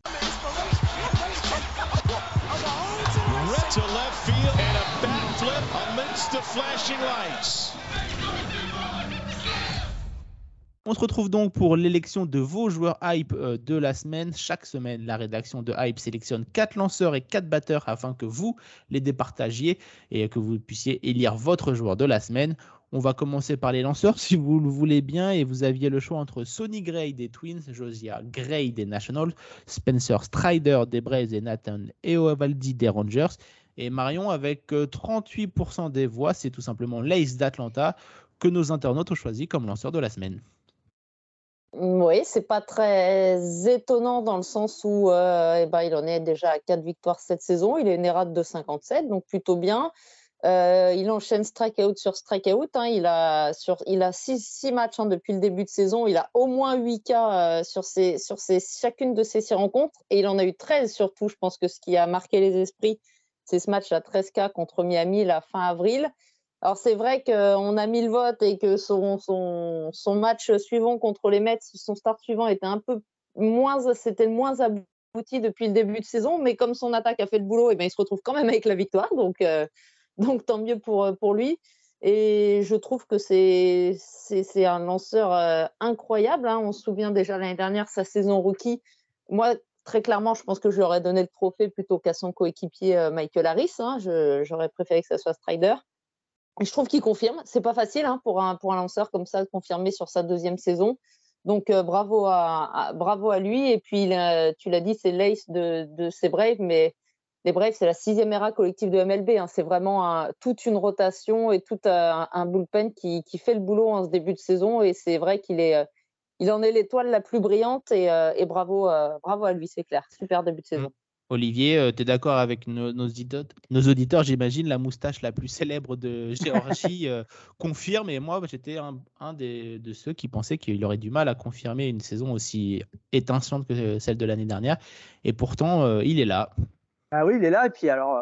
On se retrouve donc pour l'élection de vos joueurs hype euh, de la semaine. Chaque semaine, la rédaction de Hype sélectionne 4 lanceurs et 4 batteurs afin que vous les départagiez et que vous puissiez élire votre joueur de la semaine. On va commencer par les lanceurs si vous le voulez bien et vous aviez le choix entre Sonny Gray des Twins, Josiah Gray des Nationals, Spencer Strider des Braves et Nathan Eovaldi des Rangers. Et Marion, avec 38% euh, des voix, c'est tout simplement l'Ace d'Atlanta que nos internautes ont choisi comme lanceur de la semaine. Oui, c'est pas très étonnant dans le sens où euh, eh ben, il en est déjà à 4 victoires cette saison. Il est une rate de 57, donc plutôt bien. Euh, il enchaîne strikeout sur strikeout. Hein. Il a, sur, il a six, matchs hein, depuis le début de saison. Il a au moins 8 cas euh, sur, ses, sur ses, chacune de ces six rencontres. Et il en a eu 13 surtout. Je pense que ce qui a marqué les esprits, c'est ce match à 13 cas contre Miami la fin avril. Alors c'est vrai qu'on a mis le vote et que son, son, son, match suivant contre les Mets, son start suivant était un peu moins, c'était moins abouti depuis le début de saison, mais comme son attaque a fait le boulot, et eh bien il se retrouve quand même avec la victoire, donc, euh, donc tant mieux pour, pour lui. Et je trouve que c'est, c'est, un lanceur euh, incroyable. Hein. On se souvient déjà l'année dernière, sa saison rookie. Moi, très clairement, je pense que je lui aurais donné le trophée plutôt qu'à son coéquipier euh, Michael Harris. Hein. j'aurais préféré que ça soit Strider je trouve qu'il confirme. C'est pas facile hein, pour, un, lanceur comme ça de confirmer sur sa deuxième saison. Donc euh, bravo, à, lui. Et puis tu l'as dit, c'est l'ace de, de ces Braves, mais les Braves, c'est la sixième era collective de MLB. Hein. C'est vraiment toute une rotation et tout un, bullpen qui, fait le boulot en ce début de saison. Et c'est vrai qu'il il en est l'étoile la plus brillante. Et, euh, bravo, euh, à lui, c'est clair. Super début de mmh. Olivier, euh, tu es d'accord avec nos, auditeurs, j'imagine, la moustache la plus célèbre de Géorgie euh, confirme. Et moi, j'étais un, de ceux qui pensaient qu'il aurait du mal à confirmer une saison aussi étincelante que celle de l'année dernière. Et pourtant, euh, il est là. Ah oui, il est là. Et puis, alors,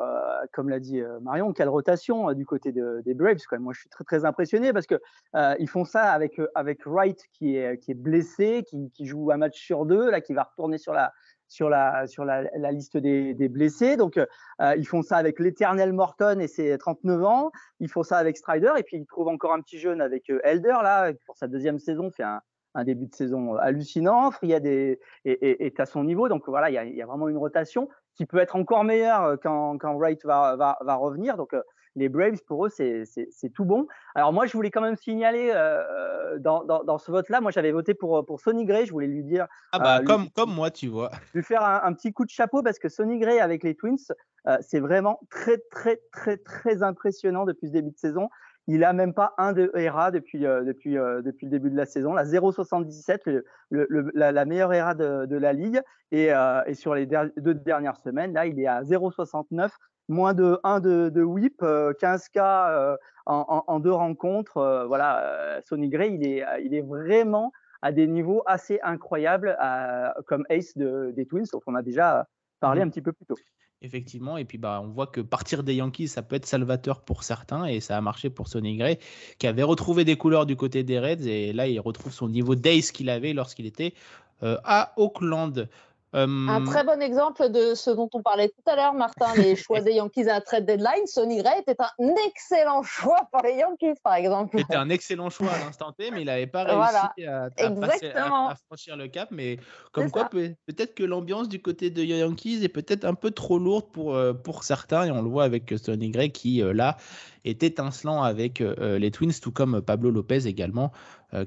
comme l'a dit Marion, quelle rotation du côté des Braves. Moi, je suis très, très impressionné parce qu'ils font ça avec, avec Wright qui est, qui est blessé, qui, qui, joue un match sur deux, là, qui va retourner sur la, sur la, sur la, la liste des, des, blessés. Donc, euh, ils font ça avec l'éternel Morton et ses 39 ans. Ils font ça avec Strider et puis ils trouvent encore un petit jeune avec euh, Elder, là, pour sa deuxième saison, fait un, un début de saison hallucinant. Friad est, est, à son niveau. Donc, voilà, il y a, y a, vraiment une rotation qui peut être encore meilleure euh, quand, quand Wright va, va, va revenir. Donc, les Braves, pour eux, c'est tout bon. Alors moi, je voulais quand même signaler euh, dans, dans, ce vote-là, moi j'avais voté pour, pour Sonny Gray, je voulais lui dire... Ah bah, euh, comme, comme moi, tu vois. Lui faire un, petit coup de chapeau parce que Sonny Gray avec les Twins, euh, c'est vraiment très, très, très, très impressionnant depuis ce début de saison. Il a même pas un de ERA depuis, depuis, depuis le début de la saison. La 0,77, le, la, la, meilleure ERA de, de la ligue. Et, et sur les deux dernières semaines, là, il est à 0,69 moins de 1 de, de whip, 15 k en, deux rencontres. Euh, voilà, euh, Sonny Gray, il est, il est vraiment à des niveaux assez incroyables comme ace des Twins, dont on a déjà parlé mmh. un petit peu plus tôt. Effectivement, et puis bah, on voit que partir des Yankees, ça peut être salvateur pour certains, et ça a marché pour Sonny Gray, qui avait retrouvé des couleurs du côté des Reds, et là il retrouve son niveau d'ace qu'il avait lorsqu'il était euh, à Auckland. Un très bon exemple de ce dont on parlait tout à l'heure, Martin, les choix des Yankees à la trade deadline. Sonny Gray était un excellent choix pour les Yankees, par exemple. C'était un excellent choix à l'instant T, mais il n'avait pas réussi à, franchir le cap. Mais comme quoi, peut-être que l'ambiance du côté de Yankees est peut-être un peu trop lourde pour, euh, pour certains. Et on le voit avec Sonny Gray qui, euh, là, est étincelant avec euh, les Twins, tout comme Pablo Lopez également,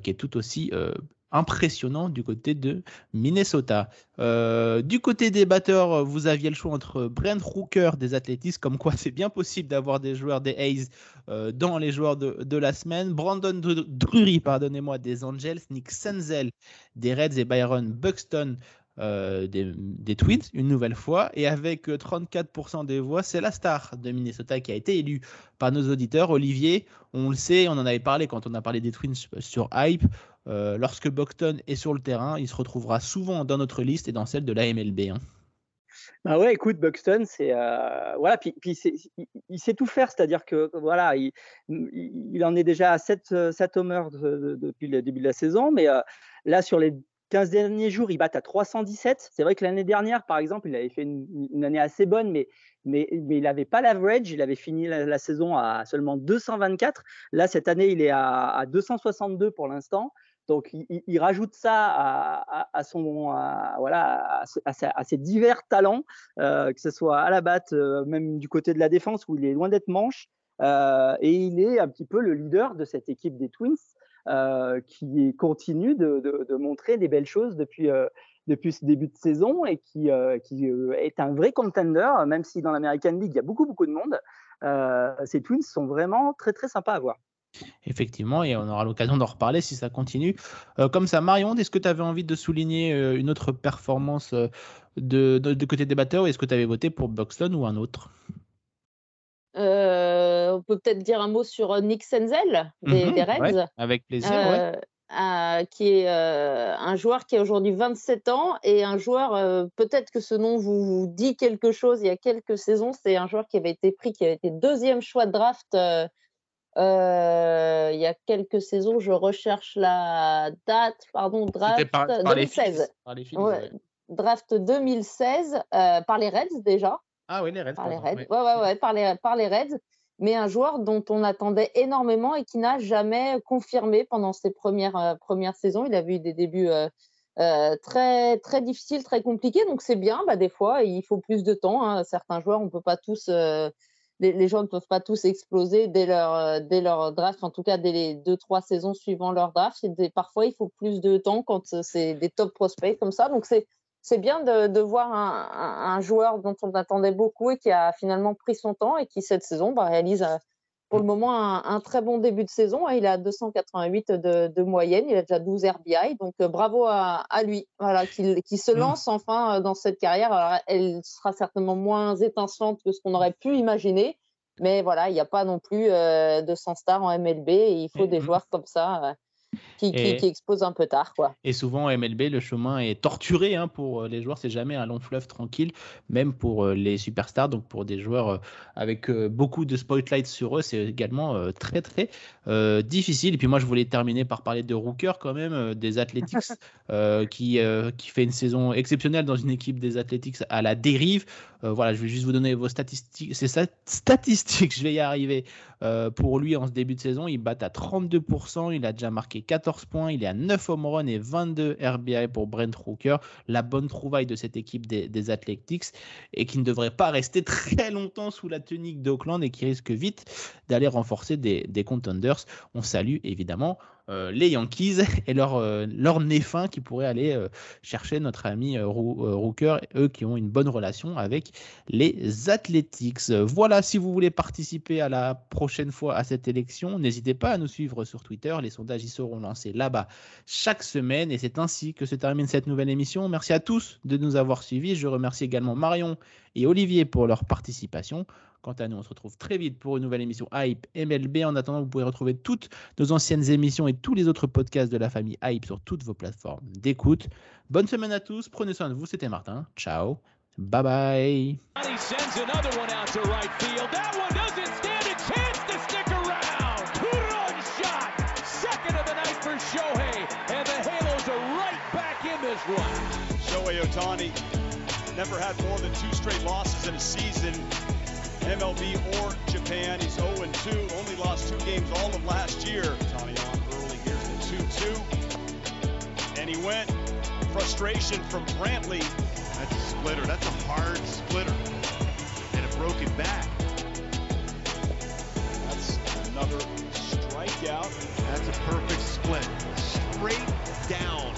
qui est tout aussi impressionnant du côté de Minnesota. Euh, du côté des batteurs, vous aviez le choix entre Brent Rooker des Athletics, comme quoi c'est bien possible d'avoir des joueurs des A's euh, dans les joueurs de, la semaine. Brandon Drury, pardonnez-moi, des Angels, Nick Senzel des Reds et Byron Buxton euh, des, des, tweets une nouvelle fois. Et avec 34% des voix, c'est la star de Minnesota qui a été élue par nos auditeurs. Olivier, on le sait, on en avait parlé quand on a parlé des Twins sur Hype. Euh, lorsque Buckton est sur le terrain, il se retrouvera souvent dans notre liste et dans celle de la MLB. Hein. Bah ouais, écoute, Buxton, c'est euh, voilà, puis, il, sait tout faire, c'est-à-dire que voilà, il, en est déjà à 7, 7 homers depuis le début de la saison, mais euh, là sur les 15 derniers jours, il bat à 317. C'est vrai que l'année dernière, par exemple, il avait fait une, année assez bonne, mais, mais, mais il n'avait pas l'average. Il avait fini la, saison à seulement 224. Là, cette année, il est à 262 pour l'instant. Donc, il, rajoute ça à, son, voilà, à, ses divers talents, euh, que ce soit à la batte, euh, même du côté de la défense où il est loin d'être manche. Euh, et il est un petit peu le leader de cette équipe des Twins qui continue de, montrer des belles choses depuis, depuis ce début de saison et qui, qui est un vrai contender, même si dans l'American League, il y a beaucoup, beaucoup de monde. ces Twins sont vraiment très, très sympas à voir. Effectivement, et on aura l'occasion d'en reparler si ça continue. Euh, comme ça, Marion, est-ce que tu avais envie de souligner euh, une autre performance euh, de, côté des batteurs ou est-ce que tu avais voté pour Buxton ou un autre? On peut peut-être dire un mot sur Nick Senzel des, mhm, Reds. avec plaisir. qui est un joueur qui a aujourd'hui 27 ans et un joueur, peut-être que ce nom vous, dit quelque chose il y a quelques saisons, c'est un joueur qui avait été pris, qui avait été deuxième choix de draft euh, il y a quelques saisons, je recherche la date, pardon, draft 2016. Draft 2016 euh, par les Reds déjà. Ah oui, les Reds. Par les Reds. Ouais. Ouais, ouais, par, les, par les Reds. Mais un joueur dont on attendait énormément et qui n'a jamais confirmé pendant ses premières, euh, premières saisons. Il a eu des débuts très, très difficiles, très compliqués. Donc c'est bien, bah, des fois, il faut plus de temps. Hein. Certains joueurs, on ne peut pas tous les, gens ne peuvent pas tous exploser dès leur, euh, dès leur draft, en tout cas dès les deux, trois saisons suivant leur draft. Et parfois, il faut plus de temps quand euh, c'est des top prospects comme ça. Donc, c'est, c'est bien de, de voir un, un, joueur dont on attendait beaucoup et qui a finalement pris son temps et qui, cette saison, bah, réalise euh, pour le moment un, très bon début de saison. Il a 288 de, moyenne, il a déjà 12 RBI, donc euh, bravo à, lui, voilà, qui, se mm. lance enfin euh, dans cette carrière. elle sera certainement moins étincelante que ce qu'on aurait pu imaginer, mais voilà, il n'y a pas non plus euh, de 100 stars en MLB et il faut des mm-hmm. joueurs comme ça qui, qui, explose un peu tard. Quoi. Et souvent, MLB, le chemin est torturé hein, pour euh, les joueurs. C'est jamais un long fleuve tranquille, même pour euh, les superstars. Donc, pour des joueurs euh, avec beaucoup de spotlights sur eux, c'est également très, très difficile. Et puis, moi, je voulais terminer par parler de Rooker, quand même, des Athletics, qui, qui fait une saison exceptionnelle dans une équipe des Athletics à la dérive. voilà, je vais juste vous donner vos statistiques. C'est statistiques, je vais y arriver. Pour lui, en ce début de saison, il bat à 32%. Il a déjà marqué 14 points, il est à 9 home runs et 22 RBI pour Brent Rooker, la bonne trouvaille de cette équipe des, Athletics et qui ne devrait pas rester très longtemps sous la tunique d'Oakland et qui risque vite d'aller renforcer des, contenders. On salue évidemment euh, les Yankees et leur, euh, leur qui pourrait aller euh, chercher notre ami Rooker, eux qui ont une bonne relation avec les Athletics. Voilà, si vous voulez participer à la prochaine fois à cette élection, n'hésitez pas à nous suivre sur Twitter. Les sondages y seront lancés là-bas chaque semaine et c'est ainsi que se termine cette nouvelle émission. Merci à tous de nous avoir suivis. Je remercie également Marion et Olivier pour leur participation. Quant à nous, on se retrouve très vite pour une nouvelle émission Hype MLB. En attendant, vous pouvez retrouver toutes nos anciennes émissions et tous les autres podcasts de la famille Hype sur toutes vos plateformes d'écoute. Bonne semaine à tous, prenez soin de vous, c'était Martin. Ciao, bye bye. his run. Shohei Otani never had more than two straight losses in a season, MLB or Japan. He's 0-2, only lost two games all of last year. Otani on early, here's the 2-2. And he went, frustration from Brantley. That's a splitter, that's a hard splitter. And a broken back. That's another strikeout. That's a perfect split. Straight down.